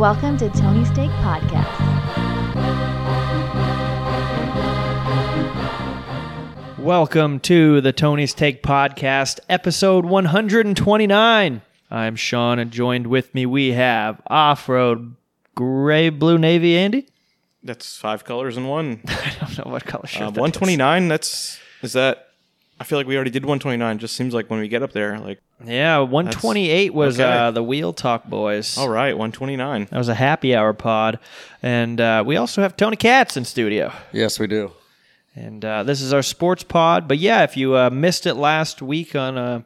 Welcome to Tony's Take Podcast. Welcome to the Tony's Take Podcast, episode 129. I'm Sean, and joined with me we have off road gray blue navy Andy. That's five colors in one. I don't know what color shirt. Uh, that one is. twenty nine. That's is that. I feel like we already did one twenty nine. Just seems like when we get up there, like Yeah, 128 was okay. uh, the Wheel Talk Boys. all right, one twenty nine. That was a happy hour pod. And uh, we also have Tony Katz in studio. Yes, we do. And uh, this is our sports pod. But yeah, if you uh, missed it last week on, uh,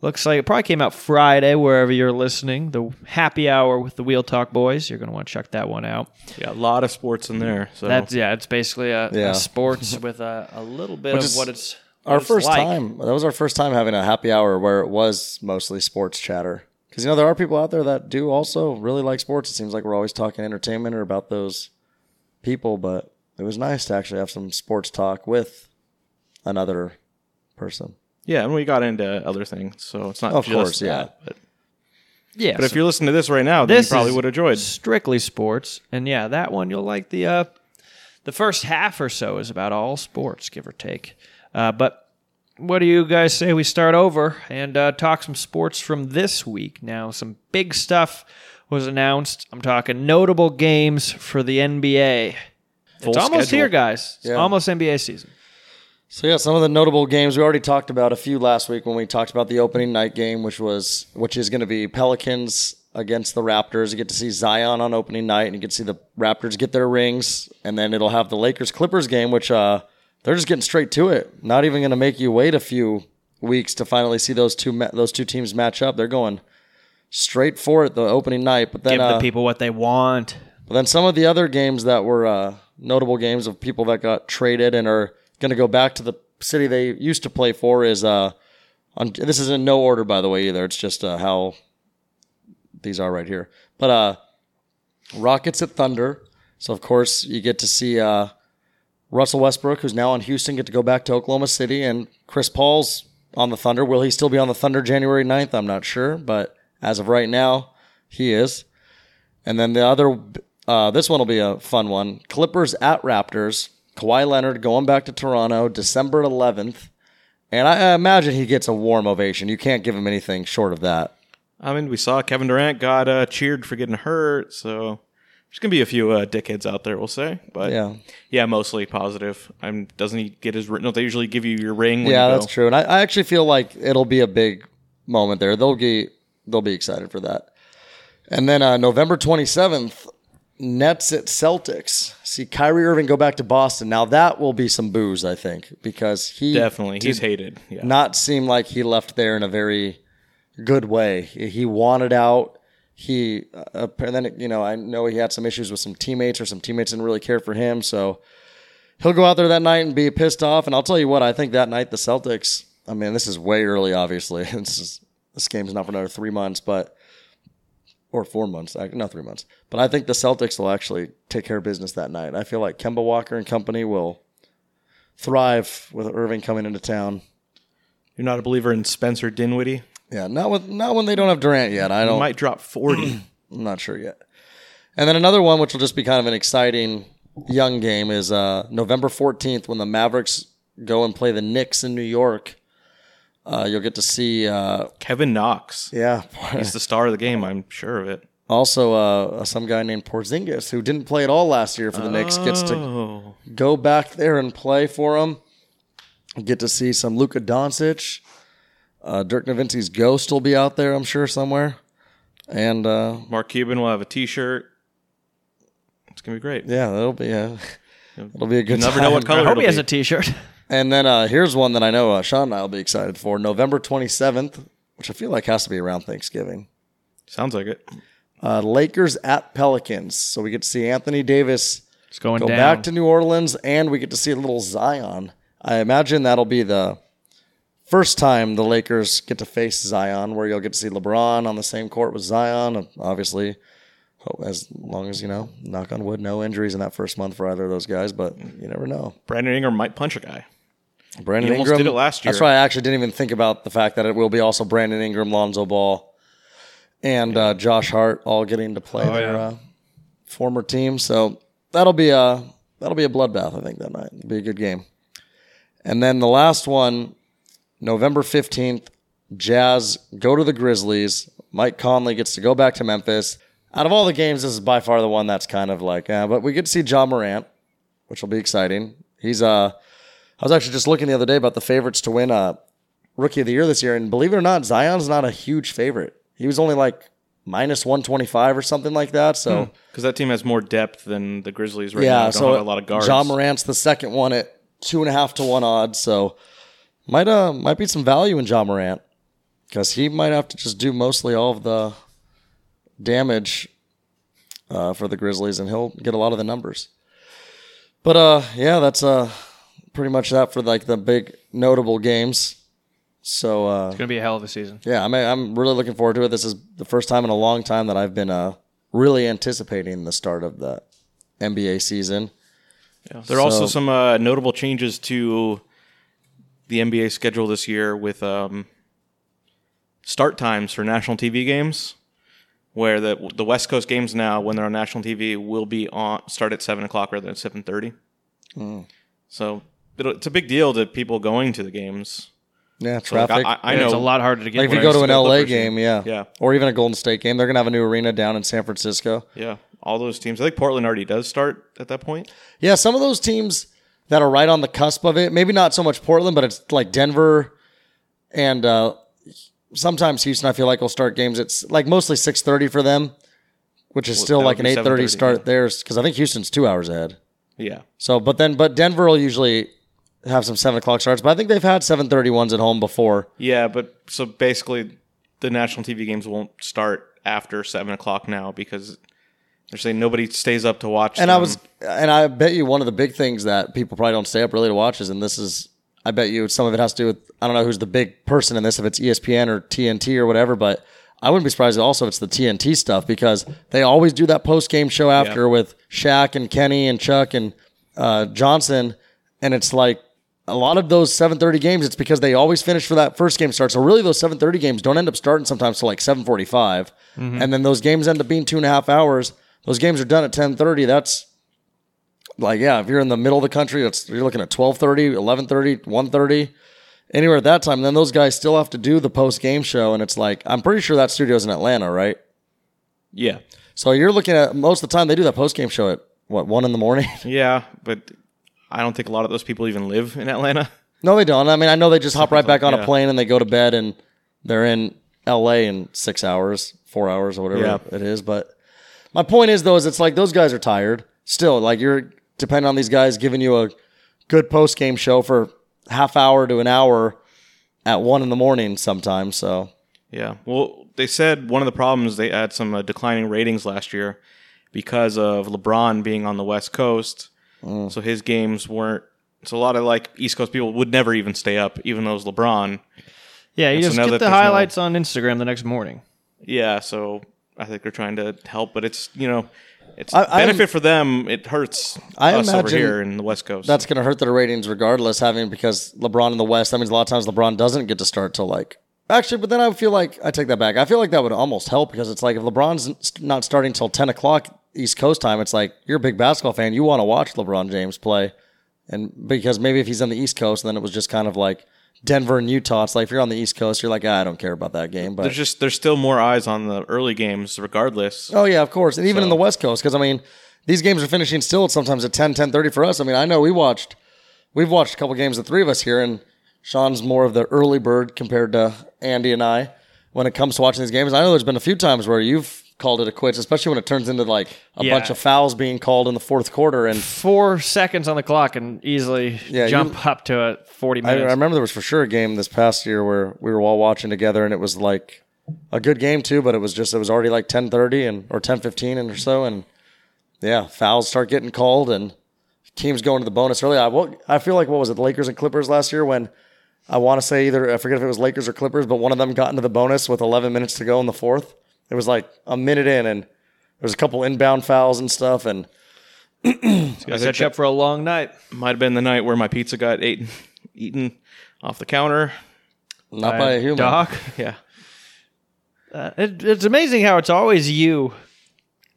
looks like it probably came out Friday, wherever you're listening, the happy hour with the Wheel Talk Boys. You're going to want to check that one out. Yeah, a lot of sports in there. So That's, yeah, it's basically a, a sports with a, a little bit Which of is what it's. What Our first like. time. That was our first time having a happy hour where it was mostly sports chatter. Because you know there are people out there that do also really like sports. It seems like we're always talking entertainment or about those people, but it was nice to actually have some sports talk with another person. yeah, and we got into other things, so it's not Of just course, yeah. that, But, Yeah. but if you're listening to this right now, then this you probably would have enjoyed. strictly sports. And yeah, that one you'll like the uh, the first half or so is about all sports, give or take. Uh, but what do you guys say we start over and uh, talk some sports from this week? Now, some big stuff was announced. I'm talking notable games for the NBA. Full it's almost schedule. here, guys. It's Yeah. almost NBA season. So yeah, some of the notable games we already talked about a few last week when we talked about the opening night game, which was which is going to be Pelicans against the Raptors. You get to see Zion on opening night, and you get to see the Raptors get their rings, and then it'll have the Lakers Clippers game, which uh, they're just getting straight to it. Not even going to make you wait a few weeks to finally see those two ma- those two teams match up. They're going straight for it the opening night. But then Give uh, the people what they want. but then some of the other games that were uh, notable games of people that got traded and are going to go back to the city they used to play for is uh, on, this is in no order by the way either. It's just uh, how these are right here. But uh, Rockets at Thunder. So of course you get to see uh, Russell Westbrook, who's now on Houston, get to go back to Oklahoma City, and Chris Paul's on the Thunder. Will he still be on the Thunder January 9th? I'm not sure, but as of right now, he is. And then the other, uh, this one will be a fun one. Clippers at Raptors. Kawhi Leonard going back to Toronto December 11th. And I, I imagine he gets a warm ovation. You can't give him anything short of that. I mean, we saw Kevin Durant got uh, cheered for getting hurt, so there's gonna be a few uh, dickheads out there, we'll say. But Yeah. yeah, mostly positive. I'm doesn't he get his? ring? Don't they usually give you your ring? When Yeah, you that's true. And I, I actually feel like it'll be a big moment there. They'll be they'll be excited for that. And then uh, November 27th, Nets at Celtics. See Kyrie Irving go back to Boston. Now that will be some booze, I think, because he Definitely, he's hated. Yeah. not seem like he left there in a very good way. He wanted out. He uh, and then you know I know he had some issues with some teammates or some teammates didn't really care for him. So he'll go out there that night and be pissed off. And I'll tell you what, I think that night the Celtics. I mean, this is way early. Obviously, this is this game's not for another three months, but or four months, not three months. But I think the Celtics will actually take care of business that night. I feel like Kemba Walker and company will thrive with Irving coming into town. You're not a believer in Spencer Dinwiddie? Yeah, not with not when they don't have Durant yet. I don't. might drop 40. I'm not sure yet. And then another one, which will just be kind of an exciting young game, is uh, November 14th when the Mavericks go and play the Knicks in New York. Uh, you'll get to see, uh, Kevin Knox. yeah, He's the star of the game, I'm sure of it. also uh, some guy named Porzingis who didn't play at all last year for the Knicks gets to Oh, go back there and play for them. Get to see some Luka Doncic. Uh, Dirk Nowitzki's ghost will be out there, I'm sure, somewhere. And uh, Mark Cuban will have a T-shirt. It's gonna be great. Yeah, that'll be yeah. It'll be a good. You never know what color I hope it'll he has be. a T-shirt. And then uh, here's one that I know uh, Sean and I will be excited for: November 27th, which I feel like has to be around Thanksgiving. Sounds like it. Uh, Lakers at Pelicans, so we get to see Anthony Davis It's going go down. back to New Orleans, and we get to see a little Zion. I imagine that'll be the first time the Lakers get to face Zion, where you'll get to see LeBron on the same court with Zion. Obviously, as long as you know, knock on wood, no injuries in that first month for either of those guys. But you never know. Brandon Ingram might punch a guy. Brandon He Ingram did it last year. That's why I actually didn't even think about the fact that it will be also Brandon Ingram, Lonzo Ball, and uh, Josh Hart all getting to play Oh, their yeah. uh, former team. So that'll be a that'll be a bloodbath. I think that night it'll be a good game. And then the last one, November fifteenth, Jazz go to the Grizzlies. Mike Conley gets to go back to Memphis. Out of all the games, this is by far the one that's kind of like, eh, but we get to see Ja Morant, which will be exciting. He's uh, I was actually just looking the other day about the favorites to win uh, Rookie of the Year this year, and believe it or not, Zion's not a huge favorite. He was only like minus one twenty five or something like that. So Because that team has more depth than the Grizzlies right now. yeah, Don't so have a lot of guards. Ja Morant's the second one at two and a half to one odds. So might uh might be some value in Ja Morant because he might have to just do mostly all of the damage uh, for the Grizzlies, and he'll get a lot of the numbers. But uh, yeah, that's uh pretty much that for like the big notable games. So uh, It's gonna be a hell of a season. yeah, I'm I'm really looking forward to it. This is the first time in a long time that I've been uh really anticipating the start of the NBA season. Yeah. There are also some uh, notable changes to the NBA schedule this year with um, start times for national TV games, where the the West Coast games now, when they're on national TV, will be on start at seven o'clock rather than seven thirty. Hmm. So it'll- it's a big deal to people going to the games. Yeah, So, like, traffic. I, I Yeah, know it's a lot harder to get. like if when you go to to an LA game, yeah, Yeah. or even a Golden State game, they're gonna have a new arena down in San Francisco. Yeah, all those teams. I think Portland already does start at that point. Yeah, some of those teams that are right on the cusp of it, maybe not so much Portland, but it's like Denver and uh, sometimes Houston. I feel like will start games. It's like mostly six thirty for them, which is still like an eight thirty start yeah. theirs because I think Houston's two hours ahead. Yeah, So, but then, but Denver will usually have some seven o'clock starts. But I think they've had seven thirty ones at home before. yeah, but so basically, the national TV games won't start after seven o'clock now because they're saying nobody stays up to watch. And I was, and I bet you one of the big things that people probably don't stay up really to watch is, and this is, I bet you some of it has to do with, I don't know who's the big person in this, if it's ESPN or TNT or whatever, but I wouldn't be surprised also if it's the TNT stuff because they always do that post game show after Yeah. with Shaq and Kenny and Chuck and uh, Johnson, and it's like a lot of those 7:30 games. It's because they always finish for that first game start. So really, those 7:30 games don't end up starting sometimes till like 7:45, and then those games end up being two and a half hours. Those games are done at 10:30. That's like yeah, if you're in the middle of the country, it's you're looking at 12:30, 11:30, 1:30, anywhere at that time. Then those guys still have to do the post game show, and it's like I'm pretty sure that studio's in Atlanta, right? yeah, So you're looking at most of the time they do that post game show at what one in the morning. yeah, but I don't think a lot of those people even live in Atlanta. no, they don't. I mean, I know they just hop right back on a plane and they go to bed and they're in L.A. in six hours, four hours, or whatever Yeah. it is. But my point is though, is it's like those guys are tired still. Like you're depending on these guys giving you a good post game show for half hour to an hour at one in the morning sometimes. So Yeah. Well, they said one of the problems they had some uh, declining ratings last year because of LeBron being on the West Coast. Mm. So his games weren't. So a lot of like East Coast people would never even stay up, even though it's LeBron. Yeah, you And just now get the there's no- highlights on Instagram the next morning. Yeah. So I think they're trying to help, but it's you know, it's I- I benefit for them. It hurts I us over here in the West Coast. that's going to hurt their ratings regardless. Having because LeBron in the West, that means a lot of times LeBron doesn't get to start till like actually. But then I feel like I take that back. I feel like that would almost help because it's like if LeBron's not starting till ten o'clock East Coast time, it's like you're a big basketball fan, you want to watch LeBron James play, and because maybe if he's on the East Coast, then it was just kind of like Denver and Utah. It's like if you're on the East Coast, you're like ah, I don't care about that game, but there's just there's still more eyes on the early games, regardless. Oh yeah, of course, and even in the West Coast, because I mean, these games are finishing still sometimes at 10, 10.30 for us. I mean, I know we watched, we've watched a couple games, the three of us here, and Sean's more of the early bird compared to Andy and I when it comes to watching these games. I know there's been a few times where you've called it a quits, especially when it turns into like a Yeah. bunch of fouls being called in the fourth quarter, and Four seconds on the clock and easily Yeah, you- jump up to a forty I, I remember there was for sure a game this past year where we were all watching together, and it was like a good game too, but it was just it was already like ten thirty and or ten fifteen and or so, and yeah, fouls start getting called and teams going to the bonus early. I well, I feel like what was it, the Lakers and Clippers last year when I want to say either I forget if it was Lakers or Clippers, but one of them got into the bonus with eleven minutes to go in the fourth. It was like a minute in, and there was a couple inbound fouls and stuff, and I set you up for a long night. Might have been the night where my pizza got ate, eaten off the counter. not by a human. Doc. Yeah. Uh, it, it's amazing how it's always you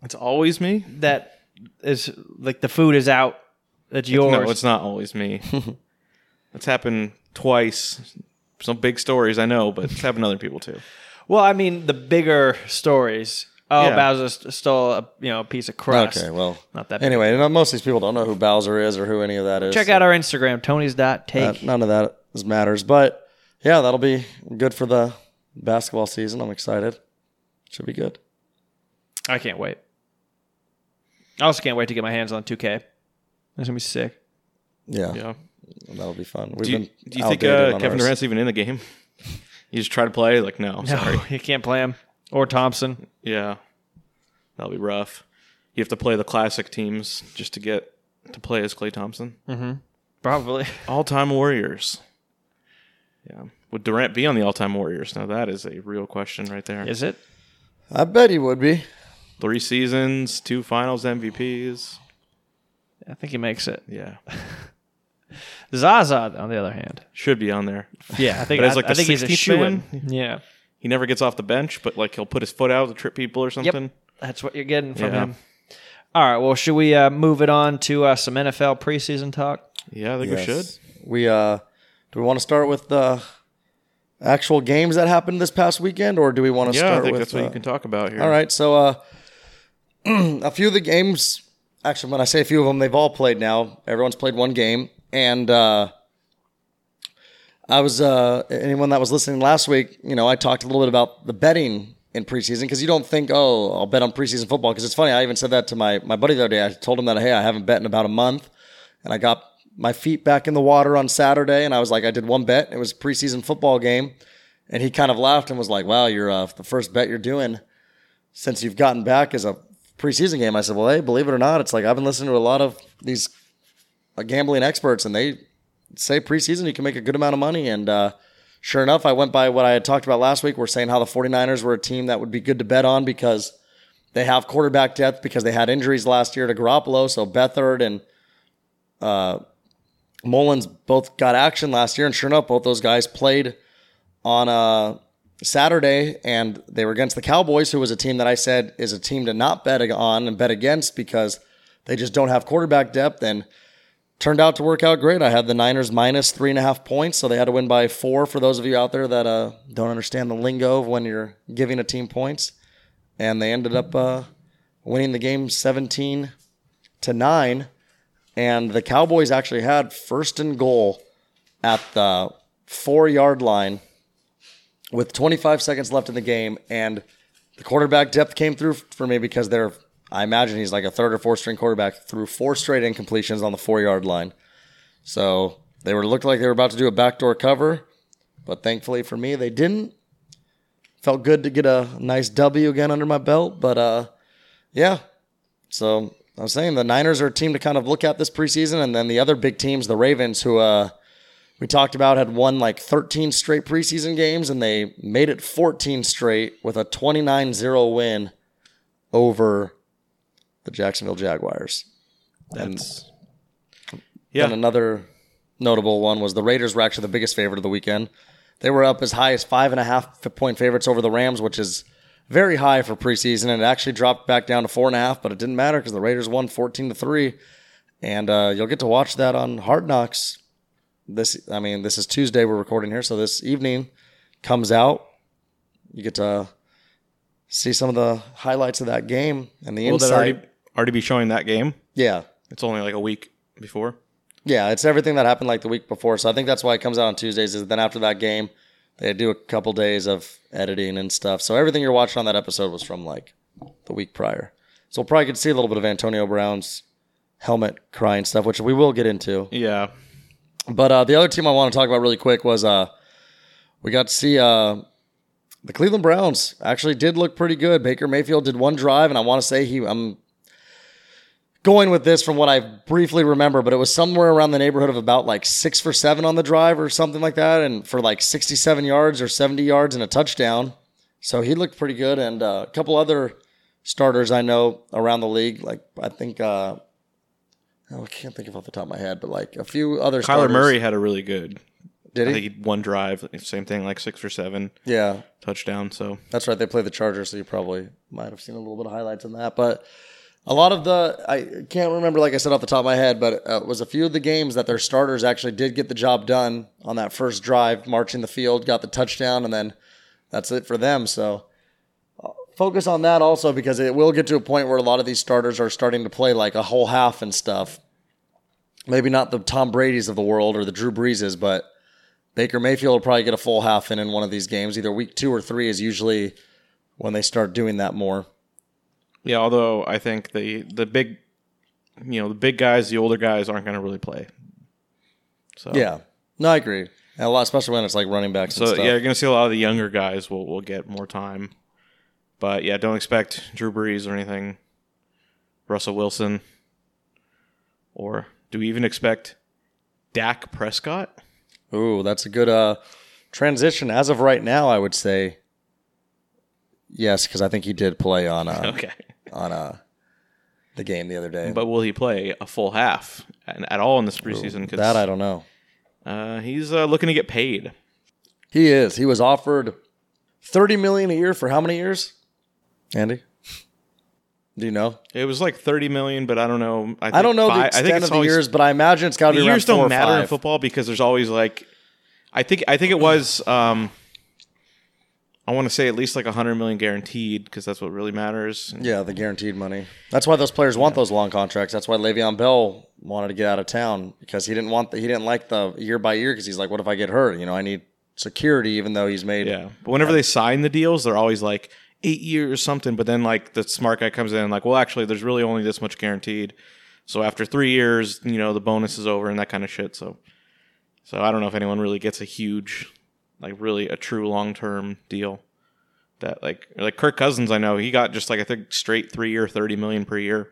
It's always me. that is like the food is out. It's yours. No, it's not always me. it's happened twice. Some big stories, I know, but it's happened to other people too. Well, I mean the bigger stories. Oh, Yeah. Bowser st- stole a you know a piece of crust. Okay, well, Not that big. Anyway, you know, most of these people don't know who Bowser is or who any of that is. Check so out our Instagram, Tony's dot that- take. none of that is matters. But yeah, that'll be good for the basketball season. I'm excited. Should be good. I can't wait. I also can't wait to get my hands on 2K. That's gonna be sick. Yeah, Yeah. that'll be fun. We've Do you, been do you think outdated uh, on Kevin ours. Durant's even in the game? You just try to play? Like, no, No, sorry. you can't play him or Thompson. Yeah. That'll be rough. You have to play the classic teams just to get to play as Clay Thompson. Mm-hmm. Probably. All time Warriors. Yeah. Would Durant be on the all time Warriors? Now, that is a real question right there. Is it? I bet he would be. Three seasons, two finals MVPs. I think he makes it. Yeah. Zaza, on the other hand, Should be on there. yeah, I think But as I, like I the think he's a 16th shoe in. Yeah, He never gets off the bench, but like he'll put his foot out to trip people or something. that's what you're getting from Yeah. him. All right, well, should we uh, move it on to uh, some NFL preseason talk? Yeah, I think we should. Yes. We uh, do we want to start with the actual games that happened this past weekend, or do we want to Yeah, I start think with? that's what uh, you can talk about here. All right, so uh, a few of the games. Actually, when I say a few of them, they've all played now. Everyone's played one game, and uh, I was uh, anyone that was listening last week. You know, I talked a little bit about the betting in preseason because you don't think, oh, I'll bet on preseason football. Because it's funny, I even said that to my my buddy the other day. I told him that, hey, I haven't bet in about a month, and I got my feet back in the water on Saturday, and I was like, I did one bet. It was a preseason football game, and he kind of laughed and was like, wow, you're uh, the first bet you're doing since you've gotten back is a preseason game. I said, well, hey, believe it or not, it's like I've been listening to a lot of these gambling experts, and they say preseason you can make a good amount of money. And uh, sure enough, I went by what I had talked about last week. We're saying how the 49ers were a team that would be good to bet on because they have quarterback depth because they had injuries last year to Garoppolo. So Beathard and uh, Mullens both got action last year, and sure enough, both those guys played on a Saturday, and they were against the Cowboys, who was a team that I said is a team to not bet on and bet against because they just don't have quarterback depth. And turned out to work out great. I had the Niners minus three and a half points, so they had to win by four. For those of you out there that uh, don't understand the lingo of when you're giving a team points, and they ended up uh, winning the game seventeen to nine. And the Cowboys actually had first and goal at the four yard line with 25 seconds left in the game. And the quarterback depth came through for me because they're, I imagine he's like a third or fourth string quarterback, threw four straight incompletions on the four yard line. So they were looked like they were about to do a backdoor cover, but thankfully for me, they didn't. Felt good to get a nice W again under my belt, but uh, yeah. So I was saying the Niners are a team to kind of look at this preseason, and then the other big teams, the Ravens, who uh, we talked about, had won like 13 straight preseason games, and they made it 14 straight with a 29-0 win over the Jacksonville Jaguars. That's Yeah. yeah. And another notable one was the Raiders were actually the biggest favorite of the weekend. They were up as high as five and a half point favorites over the Rams, which is very high for preseason, and it actually dropped back down to four and a half, but it didn't matter because the Raiders won fourteen to three, and uh, you'll get to watch that on Hard Knocks. This, I mean, this is Tuesday. We're recording here, so this evening comes out. You get to see some of the highlights of that game and the that insight. Already be showing that game? yeah, It's only like a week before. Yeah, it's everything that happened like the week before. So I think that's why it comes out on Tuesdays. Is then after that game, they do a couple days of editing and stuff. So everything you're watching on that episode was from like the week prior. So we'll probably get to see a little bit of Antonio Brown's helmet crying stuff, which we will get into. Yeah. But uh, the other team I want to talk about really quick was uh, we got to see uh, the Cleveland Browns actually did look pretty good. Baker Mayfield did one drive, and I want to say he I'm going with this from what I briefly remember, but it was somewhere around the neighborhood of about like six for seven on the drive or something like that, and for like 67 yards or 70 yards and a touchdown. So he looked pretty good, and uh, a couple other starters I know around the league, like I think. Uh, oh, I can't think of off the top of my head, but like a few other Kyler starters. Murray had a really good Did I he? think he one drive, same thing, like six or seven Yeah, touchdown. So That's right. They play the Chargers, so you probably might have seen a little bit of highlights in that. But a lot of the, I can't remember, like I said off the top of my head, but uh, it was a few of the games that their starters actually did get the job done on that first drive, marching the field, got the touchdown, and then that's it for them. So uh, focus on that also because it will get to a point where a lot of these starters are starting to play like a whole half and stuff. Maybe not the Tom Brady's of the world or the Drew Breeses, but Baker Mayfield will probably get a full half in in one of these games. Either week two or three is usually when they start doing that more. Yeah, although I think the the big, you know, the big guys, the older guys aren't going to really play. So Yeah, no, I agree. And a lot, especially when it's like running backs. So and stuff. yeah, you're going to see a lot of the younger guys will will get more time. But yeah, don't expect Drew Brees or anything. Russell Wilson. Or do we even expect Dak Prescott? Ooh, that's a good uh, transition. As of right now, I would say yes, because I think he did play on uh, Okay. On uh, the game the other day. But will he play a full half at, at all in this preseason? Cause, that I don't know. Uh, he's uh, looking to get paid. He is. He was offered thirty million a year for how many years? Andy, do you know? It was like thirty million, but I don't know. I, I don't know fi- the I think it's of the always- years, but I imagine it's got to be around years don't matter in football because there's always like, I think I think it was. Um, I want to say at least like a hundred million guaranteed because that's what really matters. Yeah, the guaranteed money. That's why those players want those long contracts. That's why Le'Veon Bell wanted to get out of town because he didn't want the, he didn't like the year by year because he's like, what if I get hurt? You know, I need security, even though he's made. Yeah, but whenever they sign the deals, they're always like eight years or something. But then like the smart guy comes in and like, well, actually, there's really only this much guaranteed. So after three years, you know, the bonus is over and that kind of shit. So, so I don't know if anyone really gets a huge, like really a true long term deal. That like like Kirk Cousins, I know he got just like I think straight three year, thirty million per year.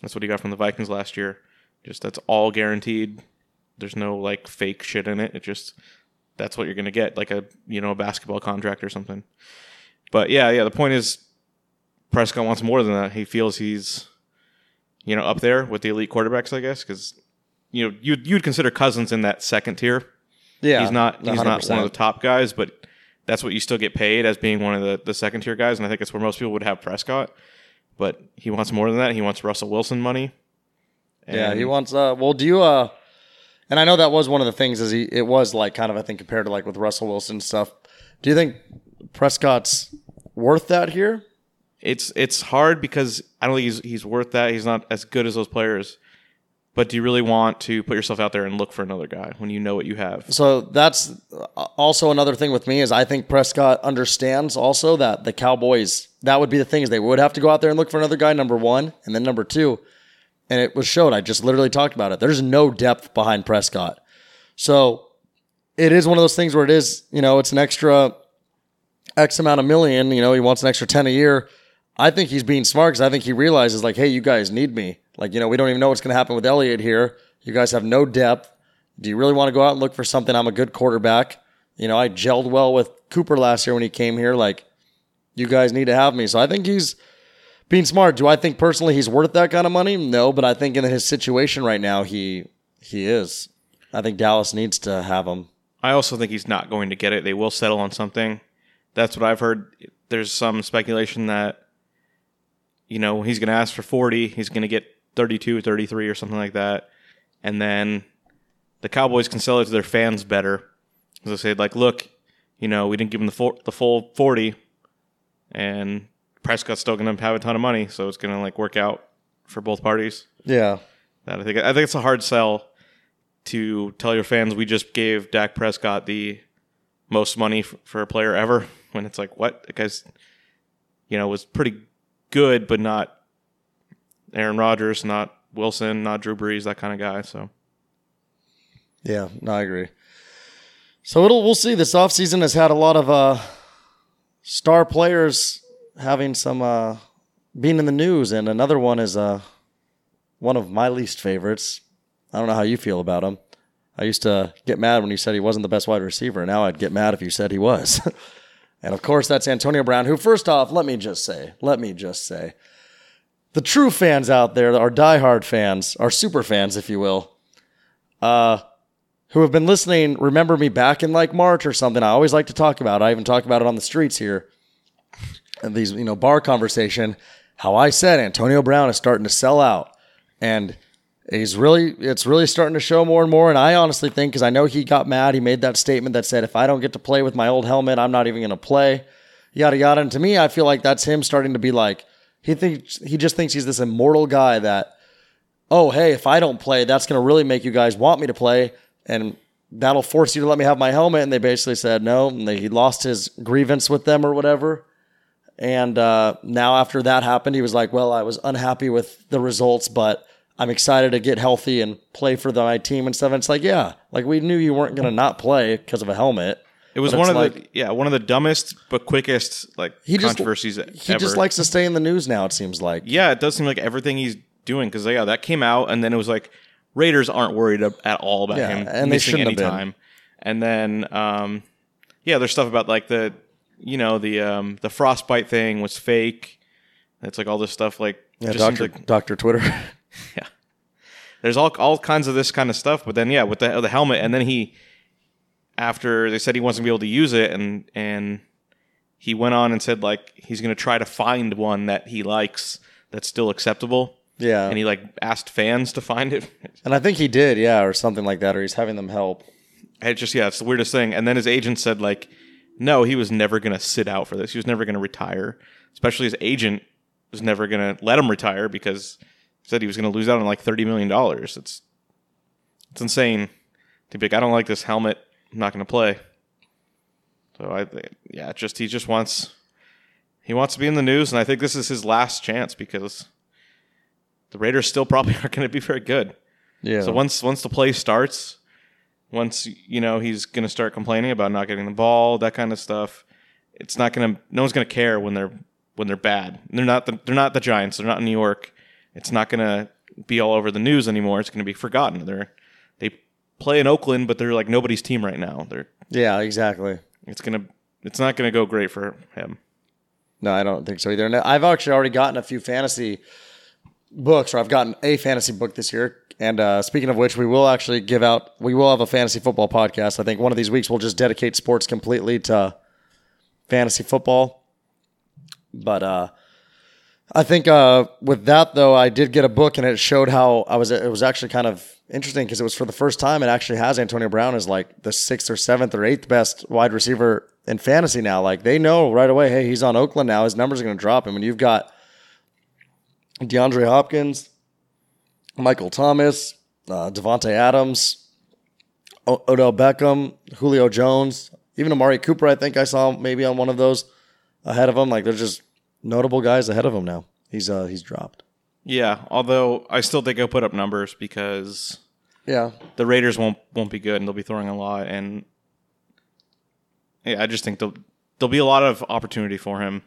That's what he got from the Vikings last year. Just that's all guaranteed. There's no like fake shit in it. It just that's what you're gonna get, like a you know a basketball contract or something. But yeah, yeah. The point is, Prescott wants more than that. He feels he's, you know, up there with the elite quarterbacks, I guess, because you know you'd you'd consider Cousins in that second tier. Yeah. he's not he's not 100%. one of the top guys, but that's what you still get paid as being one of the, the second tier guys, and I think it's where most people would have Prescott. But he wants more than that. He wants Russell Wilson money. Yeah, he wants. Uh, well, do you? Uh, and I know that was one of the things. Is he? It was like kind of I think compared to like with Russell Wilson stuff. Do you think Prescott's worth that here? it's it's hard because I don't think he's he's worth that. He's not as good as those players. But do you really want to put yourself out there and look for another guy when you know what you have? So that's uh, also another thing with me is I think Prescott understands also that the Cowboys that would be the thing is they would have to go out there and look for another guy number one and then number two, and it was showed. I just literally talked about it. There's no depth behind Prescott, so it is one of those things where it is you know it's an extra X amount of million. You know he wants an extra ten a year. I think he's being smart because I think he realizes like, hey, you guys need me. Like you know we don't even know what's going to happen with Elliott here. You guys have no depth. Do you really want to go out and look for something? I'm a good quarterback. You know, I gelled well with Cooper last year when he came here. Like, you guys need to have me. So I think he's being smart. Do I think personally he's worth that kind of money? No, but I think in his situation right now, he he is. I think Dallas needs to have him. I also think he's not going to get it. They will settle on something. That's what I've heard. There's some speculation that, you know, he's going to ask for 40. He's going to get 32, 33 or something like that. And then the Cowboys can sell it to their fans better. As they said, like, look, you know, we didn't give him the, full the full 40. And Prescott's still going to have a ton of money. So it's going to, like, work out for both parties. Yeah. That I think I think it's a hard sell to tell your fans we just gave Dak Prescott the most money f- for a player ever when it's like what the guy's you know was pretty good but not Aaron Rodgers, not Wilson, not Drew Brees, that kind of guy. So Yeah, no, I agree. So it'll we'll see. This offseason has had a lot of uh, star players having some uh, being in the news, and another one is uh, one of my least favorites. I don't know how you feel about him. I used to get mad when you said he wasn't the best wide receiver. Now I'd get mad if you said he was. and of course, that's Antonio Brown, who, first off, let me just say, let me just say, the true fans out there, our diehard fans, our super fans, if you will, uh, who have been listening remember me back in like March or something. I always like to talk about. It. I even talk about it on the streets here. And these, you know, bar conversation. How I said Antonio Brown is starting to sell out, and he's really, it's really starting to show more and more. And I honestly think, because I know he got mad, he made that statement that said, "If I don't get to play with my old helmet, I'm not even going to play." Yada yada. And to me, I feel like that's him starting to be like, he thinks he just thinks he's this immortal guy that, oh hey, if I don't play, that's going to really make you guys want me to play and that'll force you to let me have my helmet. And they basically said no. And they, he lost his grievance with them or whatever. And uh, now after that happened, he was like, well, I was unhappy with the results, but I'm excited to get healthy and play for the, my team and stuff. And it's like, yeah, like we knew you weren't going to not play because of a helmet. It was one of like- the yeah one of the dumbest but quickest like He just- controversies He ever. just likes to stay in the news now, it seems like. yeah, it does seem like everything he's doing because yeah, that came out and then it was like Raiders aren't worried at all about Yeah, him and they missing shouldn't any time. And then um, yeah, there's stuff about like the you know the um, the frostbite thing was fake. It's like all this stuff like Yeah, Doctor like Doctor Twitter. yeah. There's all all kinds of this kind of stuff, but then yeah, with the the helmet, and then he after they said he wasn't be able to use it, and and he went on and said like he's gonna try to find one that he likes that's still acceptable, yeah, and he like asked fans to find it. and I think he did, yeah, or something like that, or he's having them help. It just yeah, it's the weirdest thing. And then his agent said like, no, he was never gonna sit out for this. He was never gonna retire. Especially his agent was never gonna let him retire because said he was gonna lose out on like thirty million dollars. It's it's insane to be like, I don't like this helmet. I'm not gonna play. So I yeah, just he just wants he wants to be in the news, and I think this is his last chance because the Raiders still probably aren't going to be very good. Yeah. So once once the play starts, once you know he's going to start complaining about not getting the ball, that kind of stuff. It's not going to. No one's going to care when they're when they're bad. They're not the they're not the Giants. They're not in New York. It's not going to be all over the news anymore. It's going to be forgotten. They're they play in Oakland, but they're like nobody's team right now. They're yeah, exactly. it's gonna it's not going to go great for him. No, I don't think so either. And I've actually already gotten a few fantasy books, or I've gotten a fantasy book this year. And uh, speaking of which, we will actually give out. We will have a fantasy football podcast. I think one of these weeks we'll just dedicate sports completely to fantasy football. But uh, I think uh, with that though, I did get a book, and it showed how I was. It was actually kind of interesting because it was for the first time. It actually has Antonio Brown as like the sixth or seventh or eighth best wide receiver in fantasy now. Like they know right away, hey, he's on Oakland now. His numbers are going to drop him, and you've got DeAndre Hopkins, Michael Thomas, uh, Davante Adams, o- Odell Beckham, Julio Jones, even Amari Cooper. I think I saw maybe on one of those ahead of him. Like they're just notable guys ahead of him now. He's uh he's dropped. Yeah, although I still think he'll put up numbers because Yeah, the Raiders won't won't be good and they'll be throwing a lot and yeah, I just think there'll there'll be a lot of opportunity for him.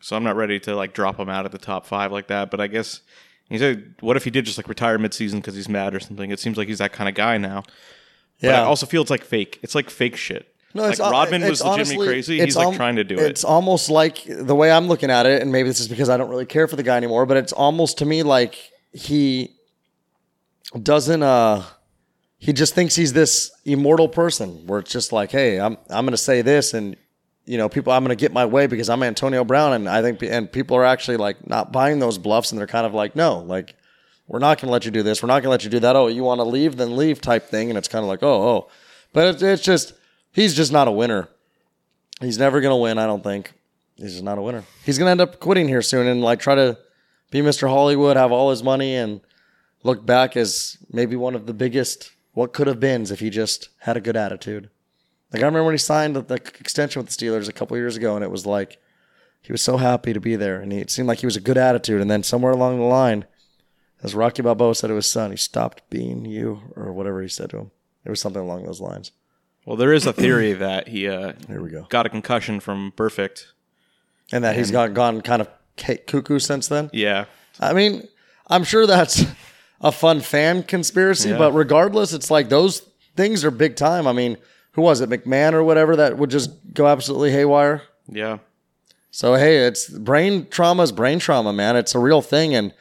So I'm not ready to like drop him out of the top five like that. But I guess he said, what if he did just like retire midseason because he's mad or something? It seems like he's that kind of guy now. But Yeah. I also feel it's like fake. It's like fake shit. Like al- Rodman was it's legitimately honestly- crazy. it's He's like trying to do it. It's almost like the way I'm looking at it, and maybe this is because I don't really care for the guy anymore, but it's almost to me like he doesn't uh he just thinks he's this immortal person where it's just like, hey, I'm I'm gonna say this and you know, people I'm gonna get my way because I'm Antonio Brown and I think and people are actually like not buying those bluffs and they're kind of like, no, like we're not going to let you do this. We're not going to let you do that. Oh, you want to leave? Then leave type thing. And it's kind of like, oh, oh. But it's, it's just, he's just not a winner. He's never to win, I don't think. He's just not a winner. He's to end up quitting here soon and like try to be Mr. Hollywood, have all his money, and look back as maybe one of the biggest what could have been if he just had a good attitude. Like I remember when he signed the, the extension with the Steelers a couple years ago, and it was like he was so happy to be there, and he, it seemed like he was a good attitude. And then somewhere along the line, as Rocky Balboa said to his son, he stopped being you, or whatever he said to him. It was something along those lines. Well, there is a theory that he uh, Here we go. got a concussion from Burfict. And that he's gone gone kind of ca- cuckoo since then. Yeah, I mean, I'm sure that's a fun fan conspiracy, Yeah. but regardless, it's like those things are big time. I mean, who was it, McMahon or whatever, that would just go absolutely haywire? yeah. So hey, it's brain trauma is brain trauma, man. It's a real thing, and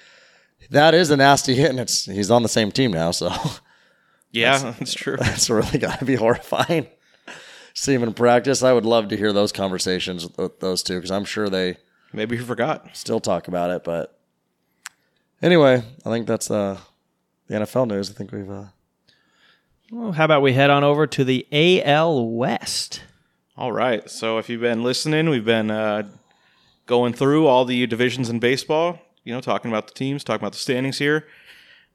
that is a nasty hit. And it's he's on the same team now, so Yeah, that's, true. That's really got to be horrifying. See him in practice. I would love to hear those conversations with those two because I'm sure they Maybe you forgot. still talk about it. But anyway, I think that's uh, the NFL news. I think we've. Uh, Well, how about we head on over to the AL West? All right. So if you've been listening, we've been uh, going through all the divisions in baseball. You know, talking about the teams, talking about the standings here.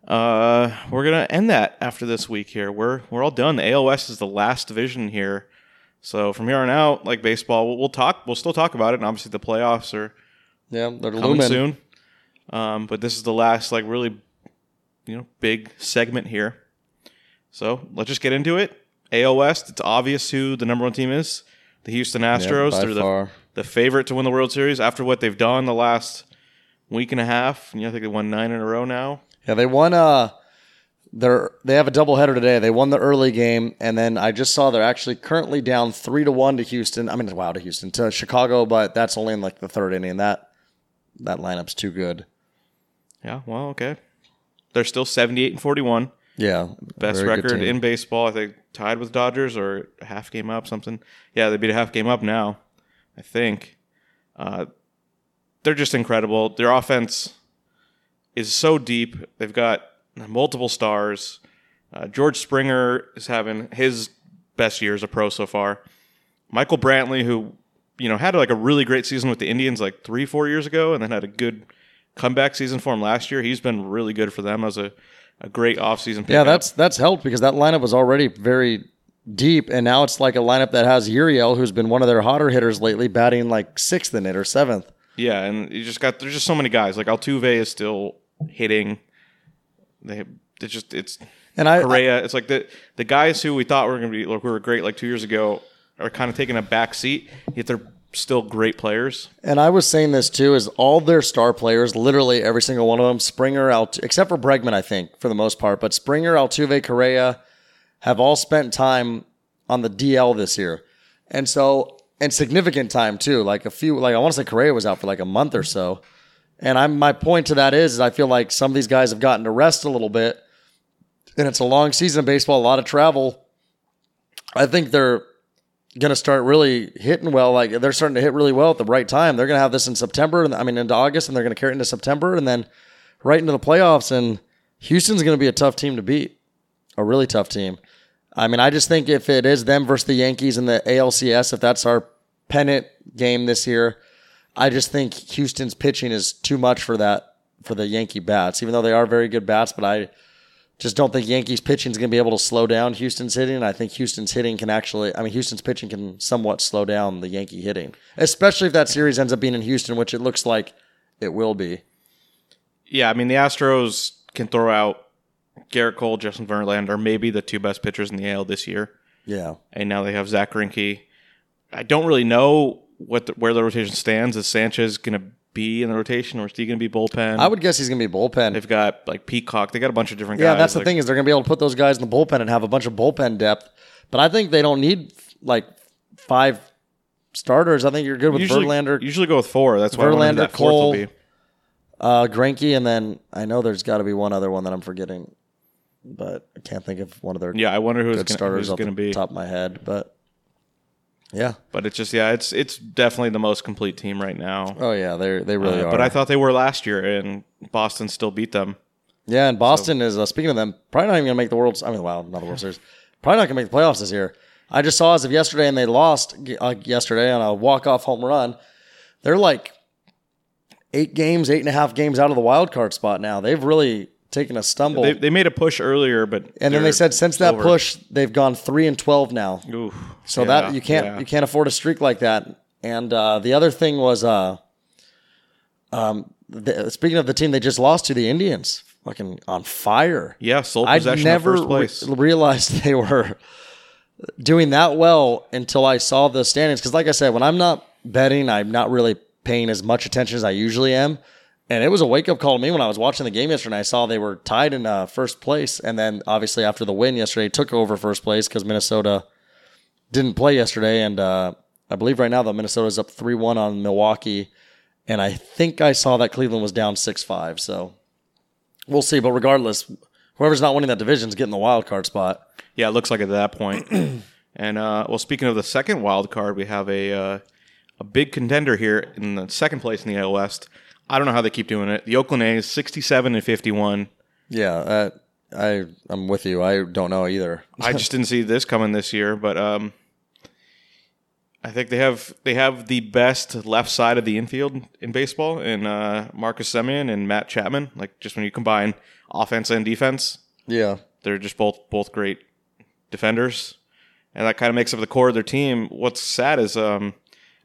Uh, we're gonna end that after this week. Here, we're we're all done. The AL West is the last division here. So from here on out, like baseball, we'll, we'll talk. We'll still talk about it, and obviously the playoffs are yeah, they're coming looming. soon. Um, but this is the last, like, really, you know, big segment here. So let's just get into it. AL West. It's obvious who the number one team is. The Houston Astros. by They're the, far. the favorite to win the World Series after what they've done the last week and a half. You know, I think they won nine in a row now. Yeah, they won. Uh, they're they have a doubleheader today. They won the early game, and then I just saw they're actually currently down three to one to Houston. I mean, wow, to Houston to Chicago, but that's only in like the third inning. That that lineup's too good. Yeah, well, okay. They're still 78 and 41. Yeah, Best record in baseball. I think tied with Dodgers or half game up, something. Yeah, they beat a half game up now, I think. Uh, they're just incredible. Their offense is so deep. They've got multiple stars. Uh, George Springer is having his best year as a pro so far. Michael Brantley, who you know had like a really great season with the Indians like three, four years ago, and then had a good comeback season for him last year. He's been really good for them as a, a great offseason pickup. Yeah, that's that's helped because that lineup was already very deep, and now it's like a lineup that has Gurriel, who's been one of their hotter hitters lately, batting like sixth in it or seventh. Yeah, and you just got there's just so many guys. Like Altuve is still hitting. They it's just it's And I, Correa. It's like the the guys who we thought were going to be like we were great like two years ago are kind of taking a back seat. Yet they're still great players. And I was saying this too: is all their star players, literally every single one of them, Springer, Alt- except for Bregman, I think for the most part, but Springer, Altuve, Correa, have all spent time on the DL this year, and so and significant time too. Like a few, like I want to say Correa was out for like a month or so. And I'm my point to that is, is I feel like some of these guys have gotten to rest a little bit, and it's a long season of baseball, a lot of travel. I think they're going to start really hitting well. Like they're starting to hit really well at the right time. They're going to have this in September, and I mean into August, and they're going to carry it into September, and then right into the playoffs. And Houston's going to be a tough team to beat, a really tough team. I mean, I just think if it is them versus the Yankees in the ALCS, if that's our pennant game this year, I just think Houston's pitching is too much for that for the Yankee bats. Even though they are very good bats, but I just don't think Yankees pitching is going to be able to slow down Houston's hitting. I think Houston's hitting can actually, I mean, Houston's pitching can somewhat slow down the Yankee hitting, especially if that series ends up being in Houston, which it looks like it will be. Yeah, I mean the Astros can throw out Gerrit Cole, Justin Verlander, maybe the two best pitchers in the AL this year. Yeah. and now they have Zack Greinke. I don't really know what the, where the rotation stands. Is Sanchez going to be in the rotation, or is he going to be bullpen? I would guess he's going to be bullpen. They've got like Peacock. They got a bunch of different yeah, guys. Yeah, that's the like- thing is they're going to be able to put those guys in the bullpen and have a bunch of bullpen depth. But I think they don't need like five starters. I think you're good with Usually, Verlander, usually go with four. That's why I wonder who Verlander, that fourth will Cole, be. uh, Greinke, and then I know there's got to be one other one that I'm forgetting, but I can't think of one of their Yeah, I wonder who's good gonna, starters who's off going to the be. top of my head. But yeah, But it's just yeah, it's it's definitely the most complete team right now. oh yeah, they they really Uh, are. but I thought they were last year, and Boston still beat them. Yeah, and Boston is uh, speaking of them, probably not even gonna make the World. I mean, wow, not the World Series. Probably not gonna make the playoffs this year. I just saw as of yesterday, and they lost uh, yesterday on a walk off home run. They're like eight games, eight and a half games out of the wild card spot now. They've really taken a stumble. They, they made a push earlier, but and then they said since that over. push, they've gone three and twelve now. Oof. So Yeah, that you can't yeah. you can't afford a streak like that. And uh, the other thing was, uh, um, the, speaking of the team they just lost to, the Indians, fucking on fire. Yeah, sole I possession never first place. re- realized they were doing that well until I saw the standings. Because, like I said, when I'm not betting, I'm not really paying as much attention as I usually am. And it was a wake up call to me when I was watching the game yesterday. And I saw they were tied in uh, first place, and then obviously after the win yesterday, took over first place because Minnesota didn't play yesterday, and uh, I believe right now that Minnesota is up three one on Milwaukee, and I think I saw that Cleveland was down six five. So we'll see. But regardless, Whoever's not winning that division is getting the wild card spot. Yeah, it looks like at that point. and uh, well, speaking of the second wild card, we have a uh, a big contender here in the second place in the AL West. I don't know how they keep doing it. The Oakland A's, sixty-seven and fifty-one. Yeah, uh, I I'm with you. I don't know either. I just didn't see this coming this year, but um, I think they have they have the best left side of the infield in baseball in uh, Marcus Semien and Matt Chapman. Like just when you combine offense and defense, Yeah, they're just both both great defenders, and that kind of makes up the core of their team. What's sad is um,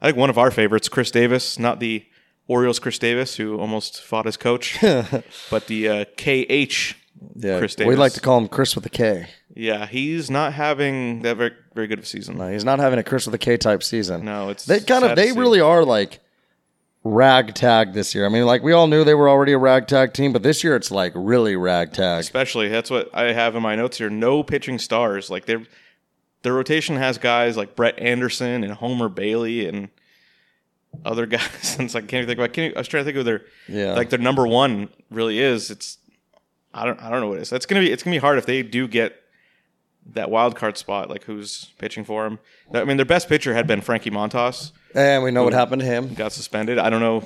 I think one of our favorites, Chris Davis, not the Orioles Chris Davis who almost fought his coach, but the uh, KH yeah. Chris We Davis. like to call him Chris with a K. Yeah, he's not having that very very good of a season. No, he's not having a Chris with a K type season. No, it's they kind of they really are like ragtag this year. I mean, like we all knew they were already a ragtag team, but this year it's like really ragtag. especially that's what I have in my notes here. No pitching stars. Like their their rotation has guys like Brett Anderson and Homer Bailey and other guys. Since I can't even think about. Can't, I was trying to think of their Yeah. like their number one really is. It's I don't I don't know what it is. That's gonna be it's gonna be hard if they do get that wild card spot. Like who's pitching for them? I mean, their best pitcher had been Frankie Montas. And we know what happened to him. Got suspended. I don't know.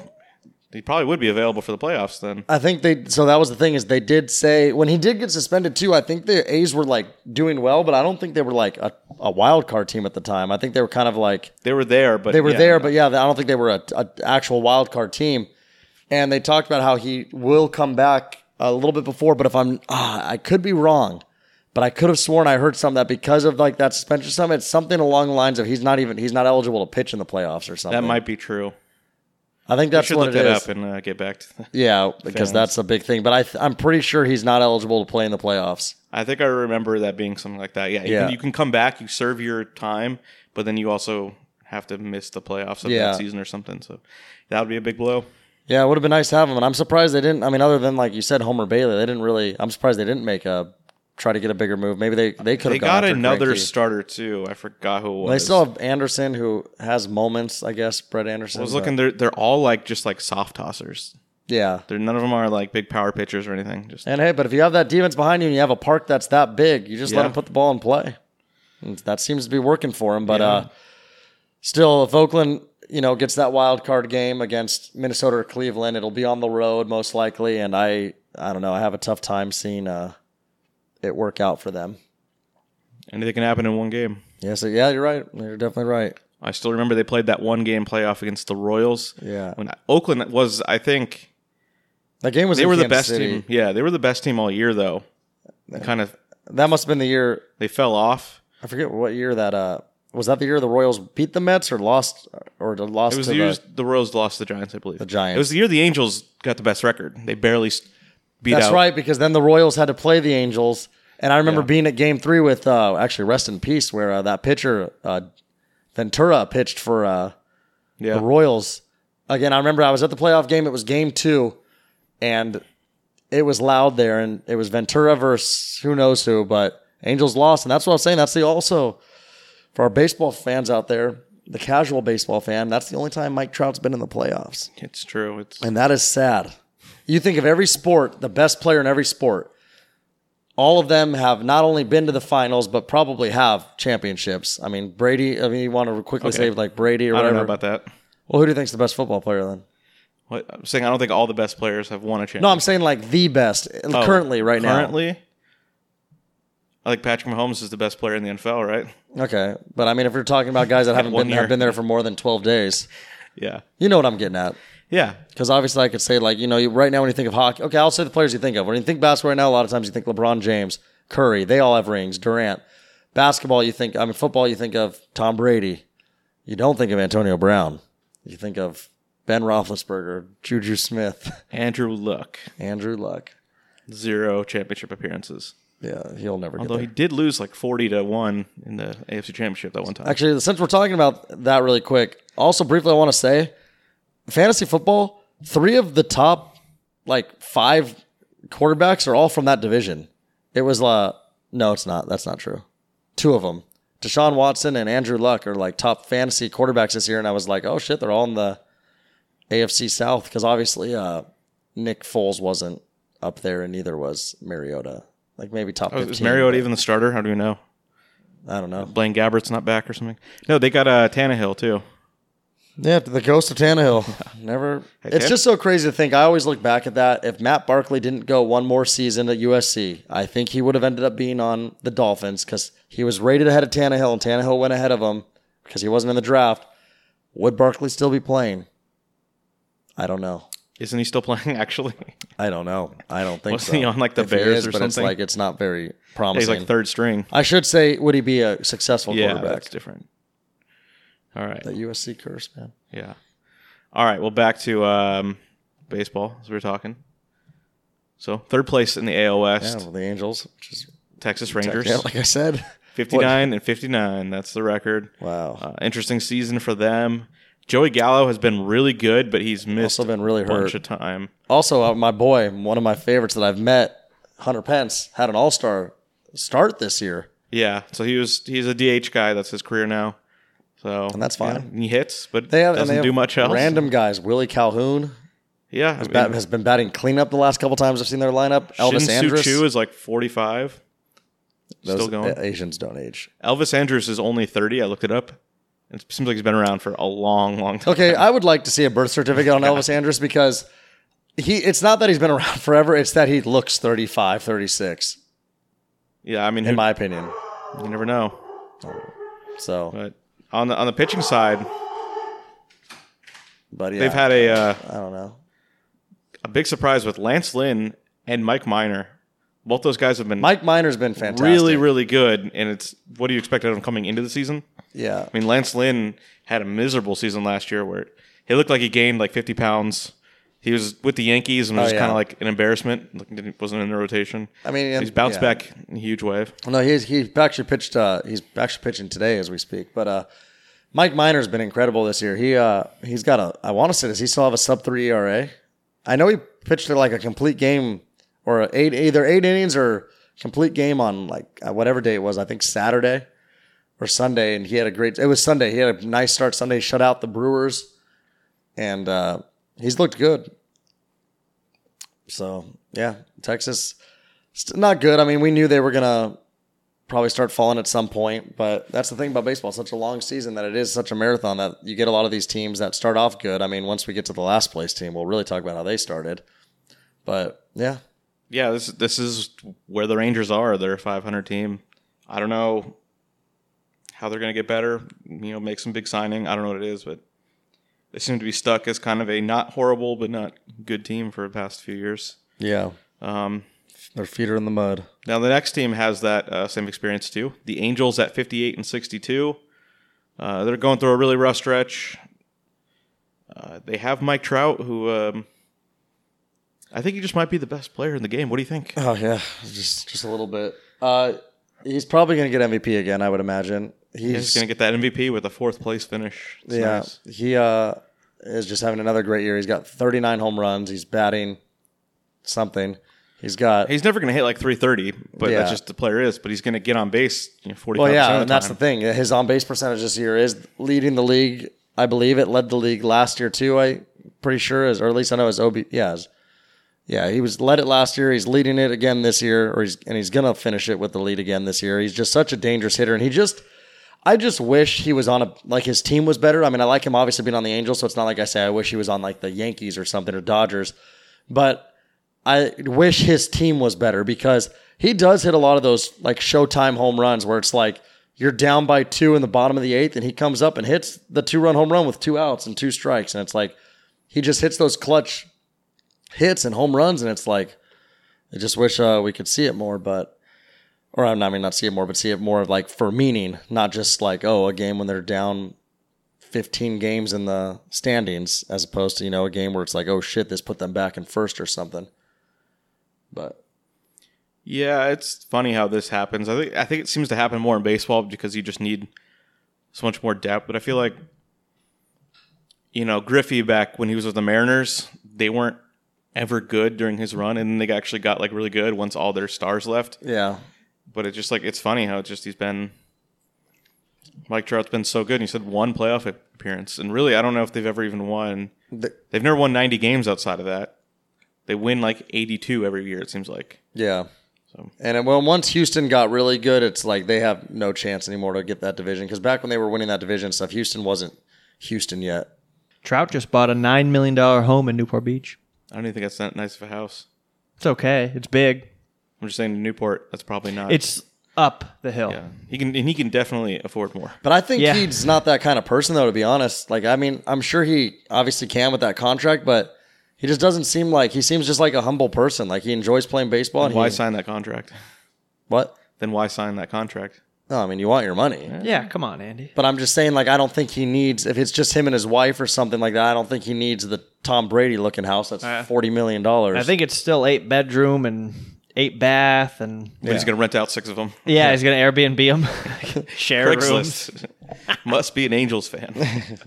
He probably would be available for the playoffs then. I think they so that was the thing is they did say when he did get suspended too. I think the A's were like doing well, but I don't think they were like a, a wild card team at the time. I think they were kind of like They were there, but they were yeah, there, but yeah, I don't think they were a, a actual wild card team. And they talked about how he will come back a little bit before, but if I'm, ah, I could be wrong, but I could have sworn I heard something that because of like that suspension, something, it's something along the lines of he's not even he's not eligible to pitch in the playoffs or something. that might be true. I think that's should what look it that is. up and uh, get back to. yeah, because fans. that's a big thing. But I th- I'm pretty sure he's not eligible to play in the playoffs. I think I remember that being something like that. Yeah, you, Yeah. Can, you can come back, you serve your time, but then you also have to miss the playoffs of Yeah. that season or something. So that would be a big blow. Yeah, it would have been nice to have him, and I'm surprised they didn't. I mean, other than like you said, Homer Bailey, they didn't really. I'm surprised they didn't make a try to get a bigger move. Maybe they they could They have got another starter too. I forgot who it was. They still have Anderson, who has moments, I guess. Brett Anderson. I was looking. They're they're all like just like soft tossers. Yeah. They're none of them are like big power pitchers or anything. Just And hey, but if you have that defense behind you and you have a park that's that big, you just let Yeah. them put the ball in play. And that seems to be working for him. But uh, still, if Oakland, you know, gets that wild card game against Minnesota or Cleveland, it'll be on the road most likely. And I, I don't know, I have a tough time seeing uh, it work out for them. anything can happen in one game. Yeah, so yeah, you're right. You're definitely right. I still remember they played that one game playoff against the Royals. Yeah. When Oakland was, I think That game was they were the best City. team. Yeah, they were the best team all year though. Kind of That must have been the year. they fell off. I forget what year that uh was. That the year the Royals beat the Mets or lost or lost It was the the, year the Royals lost to the Giants, I believe. The Giants. It was the year the Angels got the best record. They barely beat That's out. right, because then the Royals had to play the Angels, and I remember Yeah. being at Game Three with uh, actually rest in peace, where uh, that pitcher uh, Ventura pitched for uh, Yeah. the Royals. Again, I remember I was at the playoff game. It was Game Two, and it was loud there, and it was Ventura versus who knows who, but Angels lost, and that's what I'm saying. That's the also for our baseball fans out there, the casual baseball fan. That's the only time Mike Trout's been in the playoffs. It's true. It's And that is sad. You think of every sport, the best player in every sport, all of them have not only been to the finals, but probably have championships. I mean, Brady, I mean, you want to quickly Okay. say like Brady or I don't whatever. know about that. well, who do you think's the best football player then? What, I'm saying I don't think all the best players have won a championship. No, I'm saying like the best uh, Oh, currently, right now. Currently, I think Patrick Mahomes is the best player in the NFL, right? Okay. But I mean, if you're talking about guys that haven't been, have been there for more than 12 days, Yeah. you know what I'm getting at. Yeah. Because obviously, I could say like you know, you, right now when you think of hockey, okay, I'll say the players you think of. When you think basketball right now, a lot of times you think LeBron James, Curry, they all have rings. Durant. Basketball, you think. I mean, football, you think of Tom Brady. You don't think of Antonio Brown. You think of Ben Roethlisberger, Juju Smith, Andrew Luck, Andrew Luck. zero championship appearances. Yeah, he'll never get Although he did lose like 40 to 1 in the AFC Championship that one time. Actually, since we're talking about that really quick, also briefly, I want to say fantasy football, three of the top like five quarterbacks are all from that division. It was, uh, no, it's not. That's not true. Two of them, Deshaun Watson and Andrew Luck, are like top fantasy quarterbacks this year. And I was like, oh shit, they're all in the AFC South because obviously uh, Nick Foles wasn't up there and neither was Mariota. like maybe top Oh, fifteen. is Mariota even the starter? How do we know? I don't know. Blaine Gabbert's not back or something. No, they got uh, Tannehill too. Yeah, the ghost of Tannehill. Never. It's yeah. just so crazy to think. I always look back at that. If Matt Barkley didn't go one more season at USC, I think he would have ended up being on the Dolphins because he was rated ahead of Tannehill, and Tannehill went ahead of him because he wasn't in the draft. Would Barkley still be playing? I don't know. Isn't he still playing? Actually, I don't know. I don't think Wasn't so. he on, like, the If he Bears is, or but It's something? like it's not very Yeah, promising. he's like third string. I should say, would he be a successful Yeah, quarterback? that's different. All right. The USC curse, man. Yeah. All right. Well, back to um, baseball as we were talking. So third place in the AL Yeah, West, well, the Angels, which is Texas Rangers, yeah, like I said, 59 and 59. That's the record. wow. Uh, interesting season for them. Joey Gallo has been really good, but he's missed Also been really a bunch hurt. of time. Also, uh, my boy, one of my favorites that I've met, Hunter Pence, had an All Star start this year, Yeah, so he was he's a DH guy. That's his career now. So And that's fine. yeah, he hits, but they have, doesn't they have do much else. Random guys, Willie Calhoun yeah, has, bat, has been batting cleanup the last couple times I've seen their lineup. Elvis Shin Andrus, Choo is like 45. those still going. Asians don't age. Elvis Andrus is only 30. I looked it up. It seems like he's been around for a long, long time. Okay, I would like to see a birth certificate on Elvis Andrus because he. It's not that he's been around forever; it's that he looks 35, 36, Yeah, I mean, in who, my opinion. you never know. So, But on the on the pitching side, but yeah, they've had a uh, I don't know. a big surprise with Lance Lynn and Mike Minor. Both those guys have been Mike Minor's been fantastic. really, really good. And it's what do you expect out of them coming into the season? yeah. I mean, Lance Lynn had a miserable season last year where he looked like he gained like 50 pounds. He was with the Yankees and was Oh, yeah. kind of like an embarrassment. Like, didn't- wasn't in the rotation. I mean, he's bounced yeah. back in a huge wave. No, he's he actually pitched. Uh, he's actually pitching today as we speak. But uh, Mike Minor's been incredible this year. He uh, he's got a. I want to say, does he still have a sub three ERA? I know he pitched like a complete game or eight either eight innings or complete game on like uh, whatever day it was. I think Saturday or Sunday, and he had a great. It was Sunday. He had a nice start Sunday. Shut out the Brewers, and uh, he's looked good. So yeah, Texas, not good. I mean, we knew they were gonna probably start falling at some point. But that's the thing about baseball; it's such a long season that it is such a marathon that you get a lot of these teams that start off good. I mean, once we get to the last place team, we'll really talk about how they started. But yeah, Yeah, this this is where the Rangers are. They're a 500 team. I don't know how they're going to get better. You know, make some big signing. I don't know what it is, but they seem to be stuck as kind of a not horrible but not good team for the past few years. yeah, Um, their feet are in the mud. now the next team has that uh, same experience too. The Angels at 58 and 62. Uh, they're going through a really rough stretch. Uh, they have Mike Trout, who um, I think he just might be the best player in the game. What do you think? Oh yeah, just just a little bit. Uh, he's probably gonna get MVP again. I would imagine. He's, He's going to get that MVP with a fourth place finish. It's yeah. nice. He uh is just having another great year. He's got 39 home runs. He's batting something. He's got He's never going to hit like 330, but Yeah. that's just the player is. But he's going to get on base you know, 45% Well, yeah, of the and that's the thing. His on base percentage this year is leading the league. I believe it led the league last year too. I pretty sure is, or at least I know his OB. Yeah, his- yeah, he was led it last year. He's leading it again this year, or he's and he's gonna finish it with the lead again this year. He's just such a dangerous hitter, and he just. I just wish he was on a like his team was better. I mean, I like him obviously being on the Angels, so it's not like I say I wish he was on like the Yankees or something or Dodgers, but I wish his team was better because he does hit a lot of those like showtime home runs where it's like you're down by two in the bottom of the eighth and he comes up and hits the two run home run with two outs and two strikes. And it's like he just hits those clutch hits and home runs. And it's like, I just wish uh, we could see it more, but, or I mean, not see it more, but see it more of like for meaning, not just like, oh, a game when they're down 15 games in the standings as opposed to, you know, a game where it's like, oh shit, this put them back in first or something. But Yeah, it's funny how this happens. I think I think it seems to happen more in baseball because you just need so much more depth. But I feel like you know Griffey back when he was with the Mariners, they weren't ever good during his run, and they actually got like really good once all their stars left. yeah, But it's just like it's funny how it's just he's been Mike Trout's been so good. And he said one playoff appearance, and really I don't know if they've ever even won. The- They've never won ninety games outside of that. They win like eighty-two every year. It seems like yeah. So. And uh, when once Houston got really good, it's like they have no chance anymore to get that division. Because back when they were winning that division stuff, Houston wasn't Houston yet. Trout just bought a $9 million home in Newport Beach. I don't even think that's that nice of a house. It's okay. It's big. I'm just saying in Newport, that's probably not. It's up the hill. yeah. He can and he can definitely afford more. But I think Yeah. he's not that kind of person, though. To be honest, like I mean, I'm sure he obviously can with that contract, but he just doesn't seem like he seems just like a humble person. Like he enjoys playing baseball. And Why he, sign that contract? what? Then why sign that contract? No, I mean you want your money. Yeah, come on, Andy. But I'm just saying, like, I don't think he needs, if it's just him and his wife or something like that, I don't think he needs the Tom Brady looking house that's Uh, $40 million. I think it's still eight bedroom and eight bath and But he's going to rent out six of them. yeah, he's gonna Airbnb them, share rooms. Craigslist. Must be an Angels fan.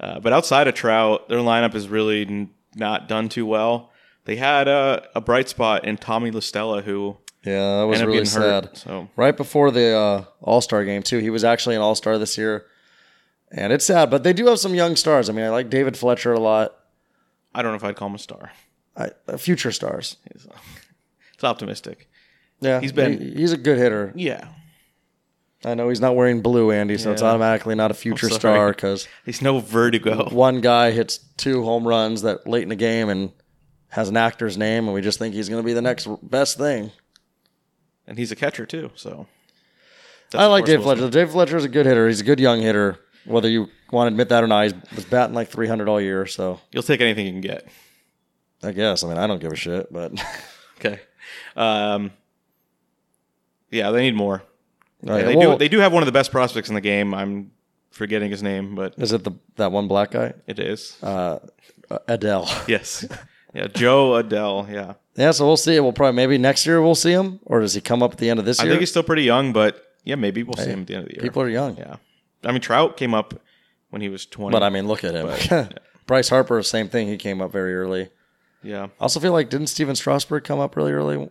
uh, but outside of Trout, their lineup is really n- not done too well. They had a, a bright spot in Tommy La Stella, who yeah, that was ended really getting hurt. sad. So Right before the uh, All Star game, too. He was actually an All Star this year. And it's sad, but they do have some young stars. I mean, I like David Fletcher a lot. I don't know if I'd call him a star. I, uh, future stars. It's optimistic. Yeah, He's been- he- he's a good hitter. Yeah. I know he's not wearing blue, Andy, so it's automatically not a future star because He's no Verdugo. one guy hits two home runs that late in the game and has an actor's name, and we just think he's going to be the next best thing. And he's a catcher, too. So I like Dave Fletcher. Dave Fletcher. is a good hitter. He's a good young hitter. Whether you want to admit that or not, he was batting like 300 all year. So You'll take anything you can get. I guess. I mean, I don't give a shit, but Okay. Um, yeah, they need more. Right, they well, do. They do have one of the best prospects in the game. I'm forgetting his name, but is it the that one black guy, it is. uh, Adell? yes. Yeah, Jo Adell. Yeah, yeah. So we'll see. We'll probably maybe next year we'll see him, or does he come up at the end of this I year? I think he's still pretty young, but yeah, maybe we'll see him at the end of the year. People are young, yeah. I mean, Trout came up when he was 20. but I mean, look at him. Bryce Harper, same thing. He came up very early. Yeah. I also feel like didn't Stephen Strasburg come up really early?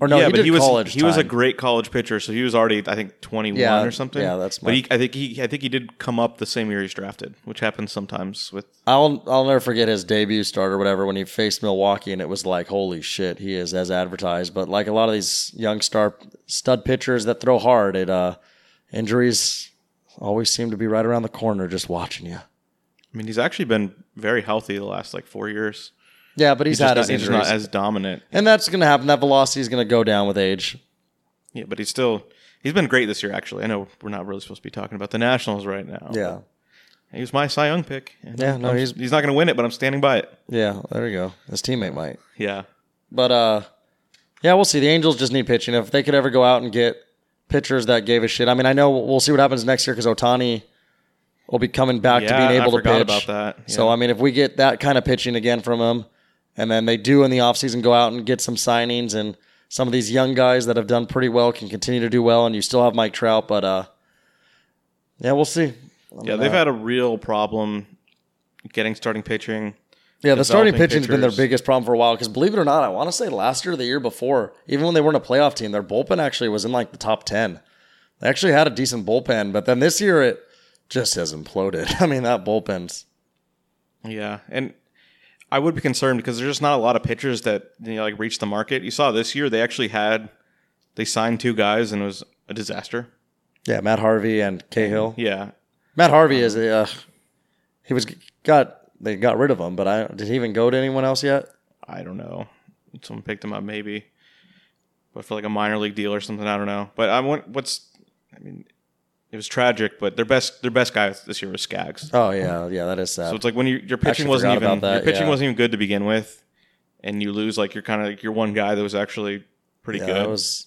Or no, yeah, he but did he was college. he was a great college pitcher, so he was already I think 21 Yeah, or something. yeah, that's But he, I think he I think he did come up the same year he's drafted, which happens sometimes with I'll I'll never forget his debut start or whatever when he faced Milwaukee and it was like holy shit he is as advertised. But like a lot of these young star stud pitchers that throw hard, it uh injuries always seem to be right around the corner just watching you. I mean, he's actually been very healthy the last like 4 years. Yeah, but he's, He's, just, had not, his he's not as dominant. and that's going to happen. That velocity is going to go down with age. Yeah, but he's still he's been great this year. Actually, I know we're not really supposed to be talking about the Nationals right now. Yeah, he was my Cy Young pick. Yeah, no, I'm- he's- he's not going to win it, but I'm standing by it. yeah. There you go. His teammate might. Yeah, But uh, yeah, we'll see. The Angels just need pitching. If they could ever go out and get pitchers that gave a shit. I mean, I know we'll see what happens next year because Ohtani will be coming back to Yeah, being I able to forgot pitch. about that. So I mean, if we get that kind of pitching again from him, and then they do in the offseason go out and get some signings and some of these young guys that have done pretty well can continue to do well, and you still have Mike Trout, but uh, yeah, we'll see. I yeah, they've had a real problem getting starting pitching. Yeah, the starting pitching's been their biggest problem for a while. Because believe it or not, I want to say last year, or the year before, even when they weren't a playoff team, their bullpen actually was in like the top ten. They actually had a decent bullpen, but then this year it just has imploded. I mean, that bullpen's Yeah, and I would be concerned because there's just not a lot of pitchers that you know, like reach the market. You saw this year they actually had they signed two guys and it was a disaster. yeah, Matt Harvey and Cahill. Yeah, Matt Harvey is a uh, he was got they got rid of him, but I did he even go to anyone else yet? I don't know. Someone picked him up maybe, but for like a minor league deal or something, I don't know. But I want what's I mean, it was tragic, but their best their best guy this year was Skaggs. Oh yeah, yeah, that is sad. So it's like when you, your pitching wasn't even that, your pitching yeah. wasn't even good to begin with, and you lose like your kind of like your one guy that was actually pretty yeah, good. it was.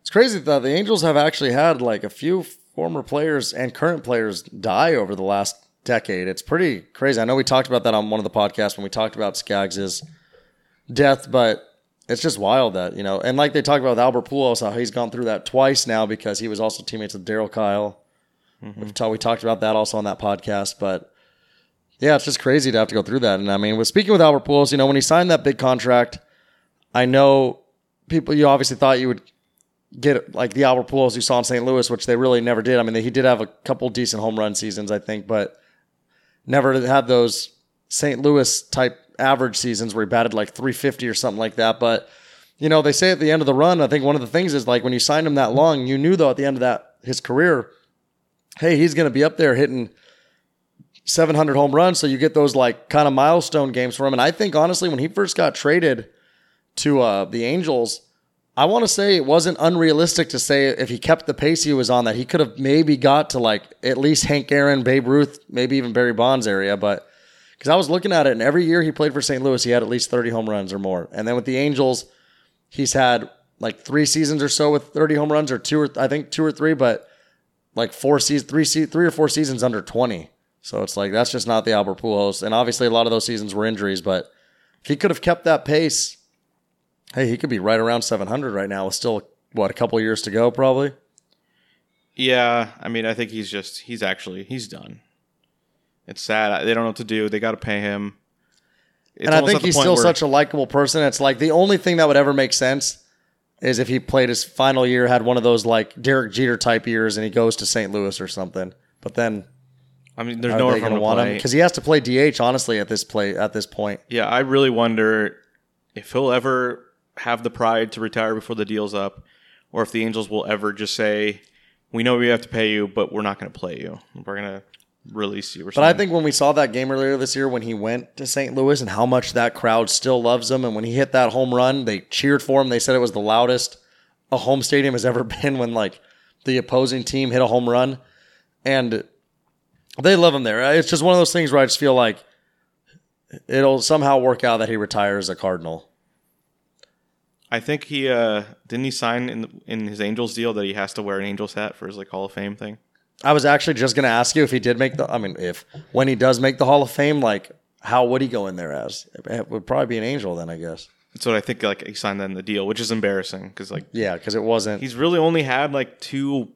It's crazy that the Angels have actually had like a few former players and current players die over the last decade. It's pretty crazy. I know we talked about that on one of the podcasts when we talked about Skaggs' death, but it's just wild that you know. And like they talked about with Albert Pujols, how he's gone through that twice now because he was also teammates with Darryl Kile. Mm-hmm. We've ta- we talked about that also on that podcast, but yeah, it's just crazy to have to go through that. And I mean, with speaking with Albert Pujols, you know, when he signed that big contract, I know people. You obviously thought you would get like the Albert Pujols you saw in St. Louis, which they really never did. I mean, he did have a couple decent home run seasons, I think, but never had those St. Louis type average seasons where he batted like 350 or something like that. But you know, they say at the end of the run, I think one of the things is like when you signed him that long, you knew though at the end of that his career, hey, he's going to be up there hitting 700 home runs. So you get those like kind of milestone games for him. And I think honestly, when he first got traded to uh, the Angels, I want to say it wasn't unrealistic to say if he kept the pace he was on that he could have maybe got to like at least Hank Aaron, Babe Ruth, maybe even Barry Bonds area. But because I was looking at it, and every year he played for St. Louis, he had at least 30 home runs or more. And then with the Angels, he's had like three seasons or so with 30 home runs, or two or I think two or three, but like four seasons, three, se- three or four seasons under 20. So it's like that's just not the Albert Pujols. And obviously, a lot of those seasons were injuries, but if he could have kept that pace, hey, he could be right around 700 right now with still what a couple years to go, probably. Yeah, I mean, I think he's just he's actually he's done. It's sad. They don't know what to do. They got to pay him. It's and I think he's still such a likable person. It's like the only thing that would ever make sense is if he played his final year, had one of those like Derek Jeter type years, and he goes to St. Louis or something. But then I mean, there's no one they for him going to want him because he has to play DH honestly at this play at this point. Yeah, I really wonder if he'll ever have the pride to retire before the deal's up, or if the Angels will ever just say, "We know we have to pay you, but we're not going to play you. We're going to release you." Or But I think when we saw that game earlier this year when he went to St. Louis and how much that crowd still loves him, and when he hit that home run, they cheered for him. They said it was the loudest a home stadium has ever been when like the opposing team hit a home run, and they love him there. It's just one of those things where I just feel like it'll somehow work out that he retires a Cardinal. I think he uh, didn't he sign in the, in his Angels deal that he has to wear an Angels hat for his like Hall of Fame thing. I was actually just going to ask you if he did make the. I mean, if when he does make the Hall of Fame, like how would he go in there as? It would probably be an angel then, I guess. That's what I think. Like he signed that in the deal, which is embarrassing because like Yeah, because it wasn't. he's really only had like two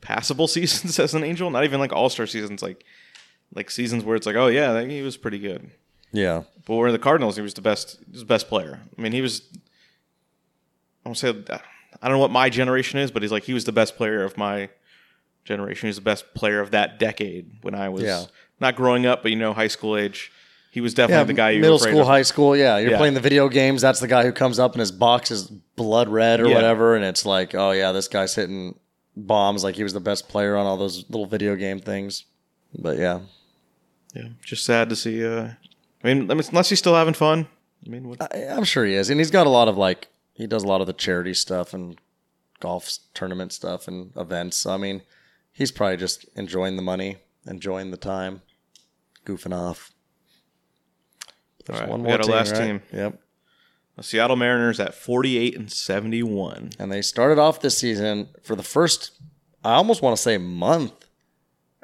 passable seasons as an Angel. Not even like All Star seasons. Like like seasons where it's like, oh yeah, he was pretty good. Yeah. But we're in the Cardinals. He was the best. He was the best player. I mean, he was. I won't say. I don't know what my generation is, but he's like he was the best player of my generation. He was the best player of that decade when I was Yeah. not growing up, but you know, high school age. He was definitely Yeah, the guy you middle school, of. high school. Yeah, you're Yeah. playing the video games. That's the guy who comes up and his box is blood red or whatever, and it's like, oh yeah, this guy's hitting bombs like he was the best player on all those little video game things. But yeah, Yeah, just sad to see. Uh, I mean, unless he's still having fun. I mean, what, I, I'm sure he is, and he's got a lot of like he does a lot of the charity stuff and golf tournament stuff and events. So, I mean, he's probably just enjoying the money, enjoying the time, goofing off. There's All right, we got our last right? team. Yep. the Seattle Mariners at forty-eight and seventy-one. And they started off this season for the first, I almost want to say month,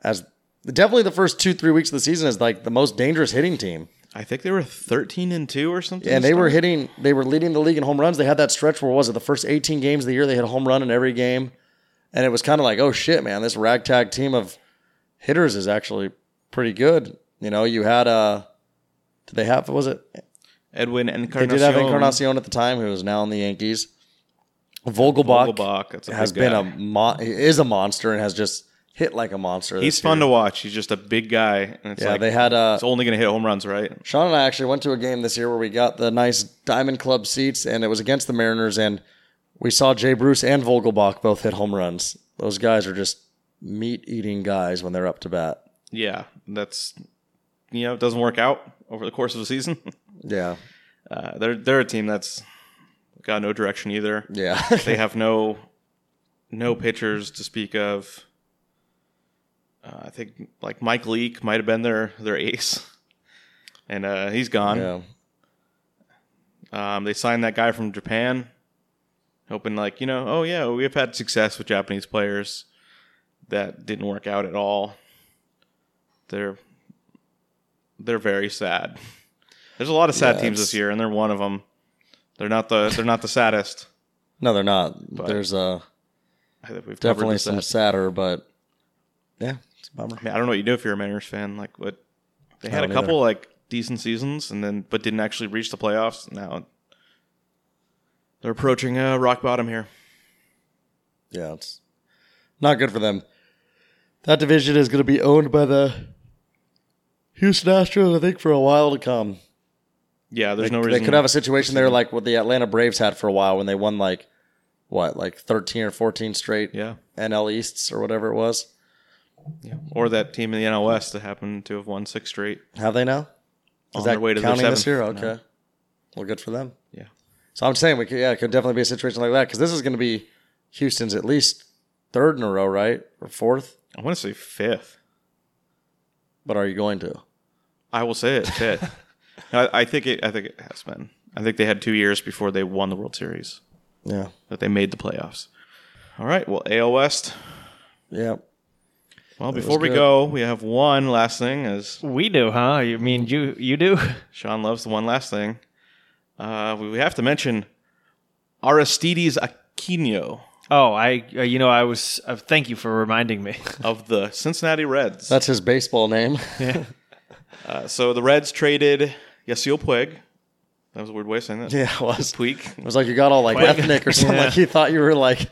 as definitely the first two, three weeks of the season as like the most dangerous hitting team. I think they were thirteen and two or something. And they were hitting, they were leading the league in home runs. They had that stretch where, was it the first 18 games of the year? They hit a home run in every game. And it was kind of like, oh shit, man, this ragtag team of hitters is actually pretty good. You know, you had, uh, did they have, was it? Edwin They Encarnacion. did have Encarnacion at the time, who is now in the Yankees. Vogelbach, Vogelbach, a has been guy. a mon- is a monster and has just hit like a monster. He's fun year. to watch. He's just a big guy, and it's Yeah, like they had uh, it's only going to hit home runs, right? Sean and I actually went to a game this year where we got the nice Diamond Club seats, and it was against the Mariners, and we saw Jay Bruce and Vogelbach both hit home runs. Those guys are just meat eating guys when they're up to bat. Yeah, that's you know it doesn't work out over the course of the season. Yeah, Uh, they're they're a team that's got no direction either. yeah, they have no no pitchers to speak of. Uh, I think like Mike Leake might have been their their ace, and uh, he's gone. yeah. Um, they signed that guy from Japan, hoping like you know, oh yeah, we've had success with Japanese players. That didn't work out at all. They're they're very sad. There's a lot of sad Yeah, teams this year, and they're one of them. They're not the they're not the saddest. No, they're not. But There's uh, think we've definitely some sad- sadder, but yeah, it's a bummer. I mean, I don't know what you do if you're a Mariners fan. Like, what they had a couple like decent seasons, and then but didn't actually reach the playoffs. Now they're approaching uh, rock bottom here. Yeah, it's not good for them. That division is going to be owned by the Houston Astros, I think, for a while to come. Yeah, there's They, no reason. they could have a situation there like what the Atlanta Braves had for a while when they won like what, like 13 or 14 straight yeah, NL Easts or whatever it was. yeah, or that team in the NL West that happened to have won six straight. Have they now? On Is their that way to their counting this seventh. year? Okay. Well, good for them. Yeah. So I'm saying we could, yeah, it could definitely be a situation like that because this is going to be Houston's at least third in a row, right, or fourth? I want to say fifth. But are you going to? I will say it fifth. I, I think it. I think it has been. I think they had two years before they won the World Series Yeah, that they made the playoffs. All right. Well, AL West. yeah. Well, before we go, we have one last thing. As We do, huh? You mean you you do? Sean loves the one last thing. Uh, we we have to mention Aristides Aquino Oh, I uh, you know I was. Uh, thank you for reminding me. of the Cincinnati Reds. That's his baseball name. Uh, so the Reds traded Yasiel Puig. That was a weird way of saying that. yeah, it was. Puig. It was like you got all like ethnic or something. Yeah. Like you thought you were like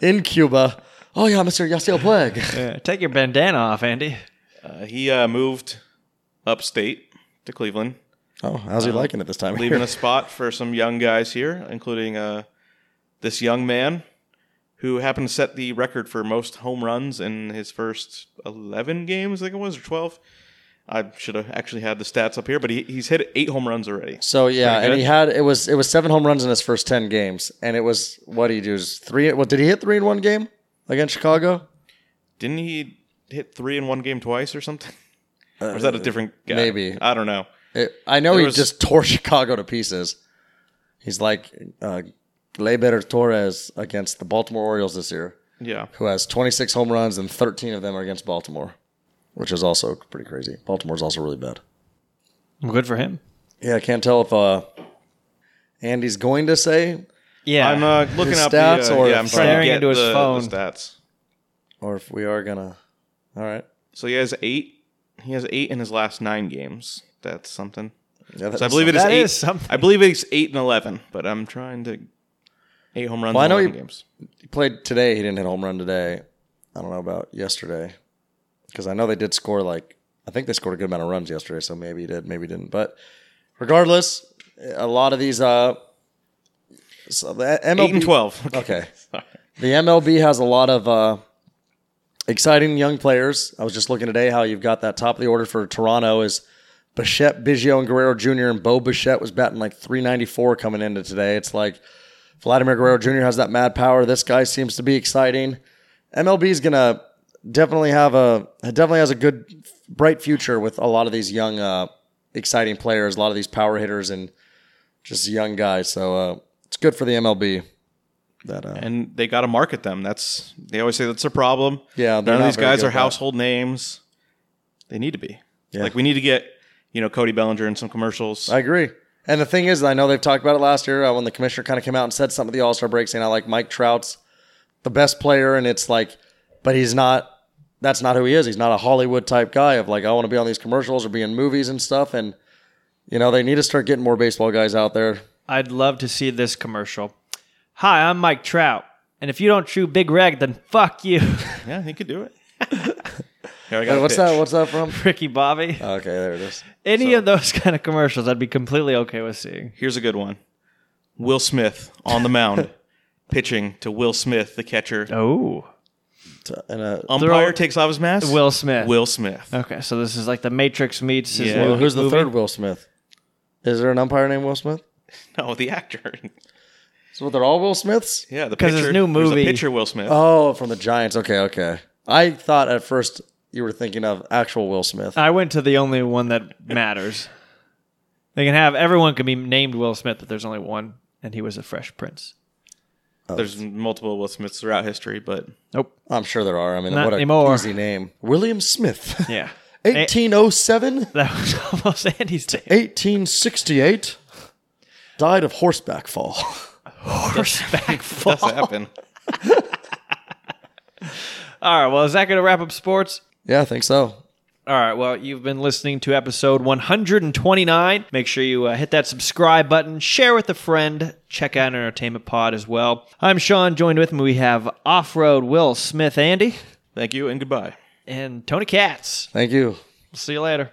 in Cuba. Oh yeah, Mister Yasiel Puig. Yeah, take your bandana off, Andy. Uh, he uh, moved upstate to Cleveland, Oh, how's he liking it this time? leaving a spot for some young guys here, including uh, this young man who happened to set the record for most home runs in his first 11 games, I think it was, or 12. I should have actually had the stats up here, but he, he's hit eight home runs already. So yeah, and he had it was it was seven home runs in his first ten games, and it was what did he do? Three. What did he hit three in one game against Chicago? Didn't he hit three in one game twice or something? or is that a different guy? maybe. I don't know. It, I know There he was- just tore Chicago to pieces. He's like uh, Gleyber Torres against the Baltimore Orioles this year, Yeah. who has 26 home runs and 13 of them are against Baltimore, which is also pretty crazy. Baltimore's also really bad. Well, good for him. Yeah, I can't tell if uh, Andy's going to say Yeah, I'm uh, looking His up stats the, uh, or yeah, I'm trying staring to get into his the, phone? the stats. or if we are gonna. All right. So he has eight. He has eight in his last nine games. That's something. Yeah, So I believe it is That eight. is something. I believe it's eight and eleven, but I'm trying to eight home runs Well, I know he- games. He played today. He didn't hit home run today. I don't know about yesterday because I know they did score like I think they scored a good amount of runs yesterday. So maybe he did, maybe he didn't. But regardless, a lot of these uh, so the MLB, Eight and twelve. Okay, the MLB has a lot of uh, exciting young players. I was just looking today how you've got that top of the order for Toronto is Bichette, Biggio, and Guerrero Jr. and Bo Bichette was batting like 394 coming into today. It's like Vladimir Guerrero Jr. has that mad power. This guy seems to be exciting. MLB is gonna definitely have a definitely has a good bright future with a lot of these young uh, exciting players, a lot of these power hitters and just young guys. So uh, it's good for the MLB. That uh, and they got to market them. That's they always say that's a problem. Yeah, none of these guys are household names. They need to be. Yeah. Like we need to get you know Cody Bellinger in some commercials. I agree. And the thing is, I know they've talked about it last year uh, when the commissioner kind of came out and said something at the All Star break, saying I like Mike Trout's the best player, and it's like, but he's not. That's not who he is. He's not a Hollywood type guy of like I want to be on these commercials or be in movies and stuff. And you know they need to start getting more baseball guys out there. I'd love to see this commercial. Hi, I'm Mike Trout, and if you don't chew Big Red, then fuck you, yeah, he could do it. Here, I got Hey, a what's pitch. that? What's that from? Ricky Bobby. Okay, there it is. Any of those kind of commercials, I'd be completely okay with seeing. Here's a good one. Will Smith on the mound, pitching to Will Smith, the catcher. Oh, And uh, Umpire Throw- takes off his mask. Will Smith. Will Smith. Okay, so this is like the Matrix meets. His Yeah. new who's the movie? third Will Smith? Is there an umpire named Will Smith? No, the actor. So they're all Will Smiths? Yeah, the 'Cause pitcher. his new there's a movie- pitcher Will Smith. Oh, from the Giants. Okay, okay. I thought at first you were thinking of actual Will Smith. I went to the only one that matters. They can have everyone can be named Will Smith, but there's only one, and he was a Fresh Prince. Oh. There's multiple Will Smiths throughout history, but Nope. I'm sure there are. I mean, Not what a anymore. easy name. William Smith. Yeah. 1807, That was almost Andy's name. 1868. Died of horseback fall. Horseback that's fall. happen. All right. Well, is that going to wrap up sports? Yeah, I think so. All right. Well, you've been listening to episode 129. Make sure you uh, hit that subscribe button, share with a friend, check out Entertainment Pod as well. I'm Sean. Joined with me, we have Off Road Will Smith, Andy, Thank you and goodbye. and Tony Katz. Thank you. See you later.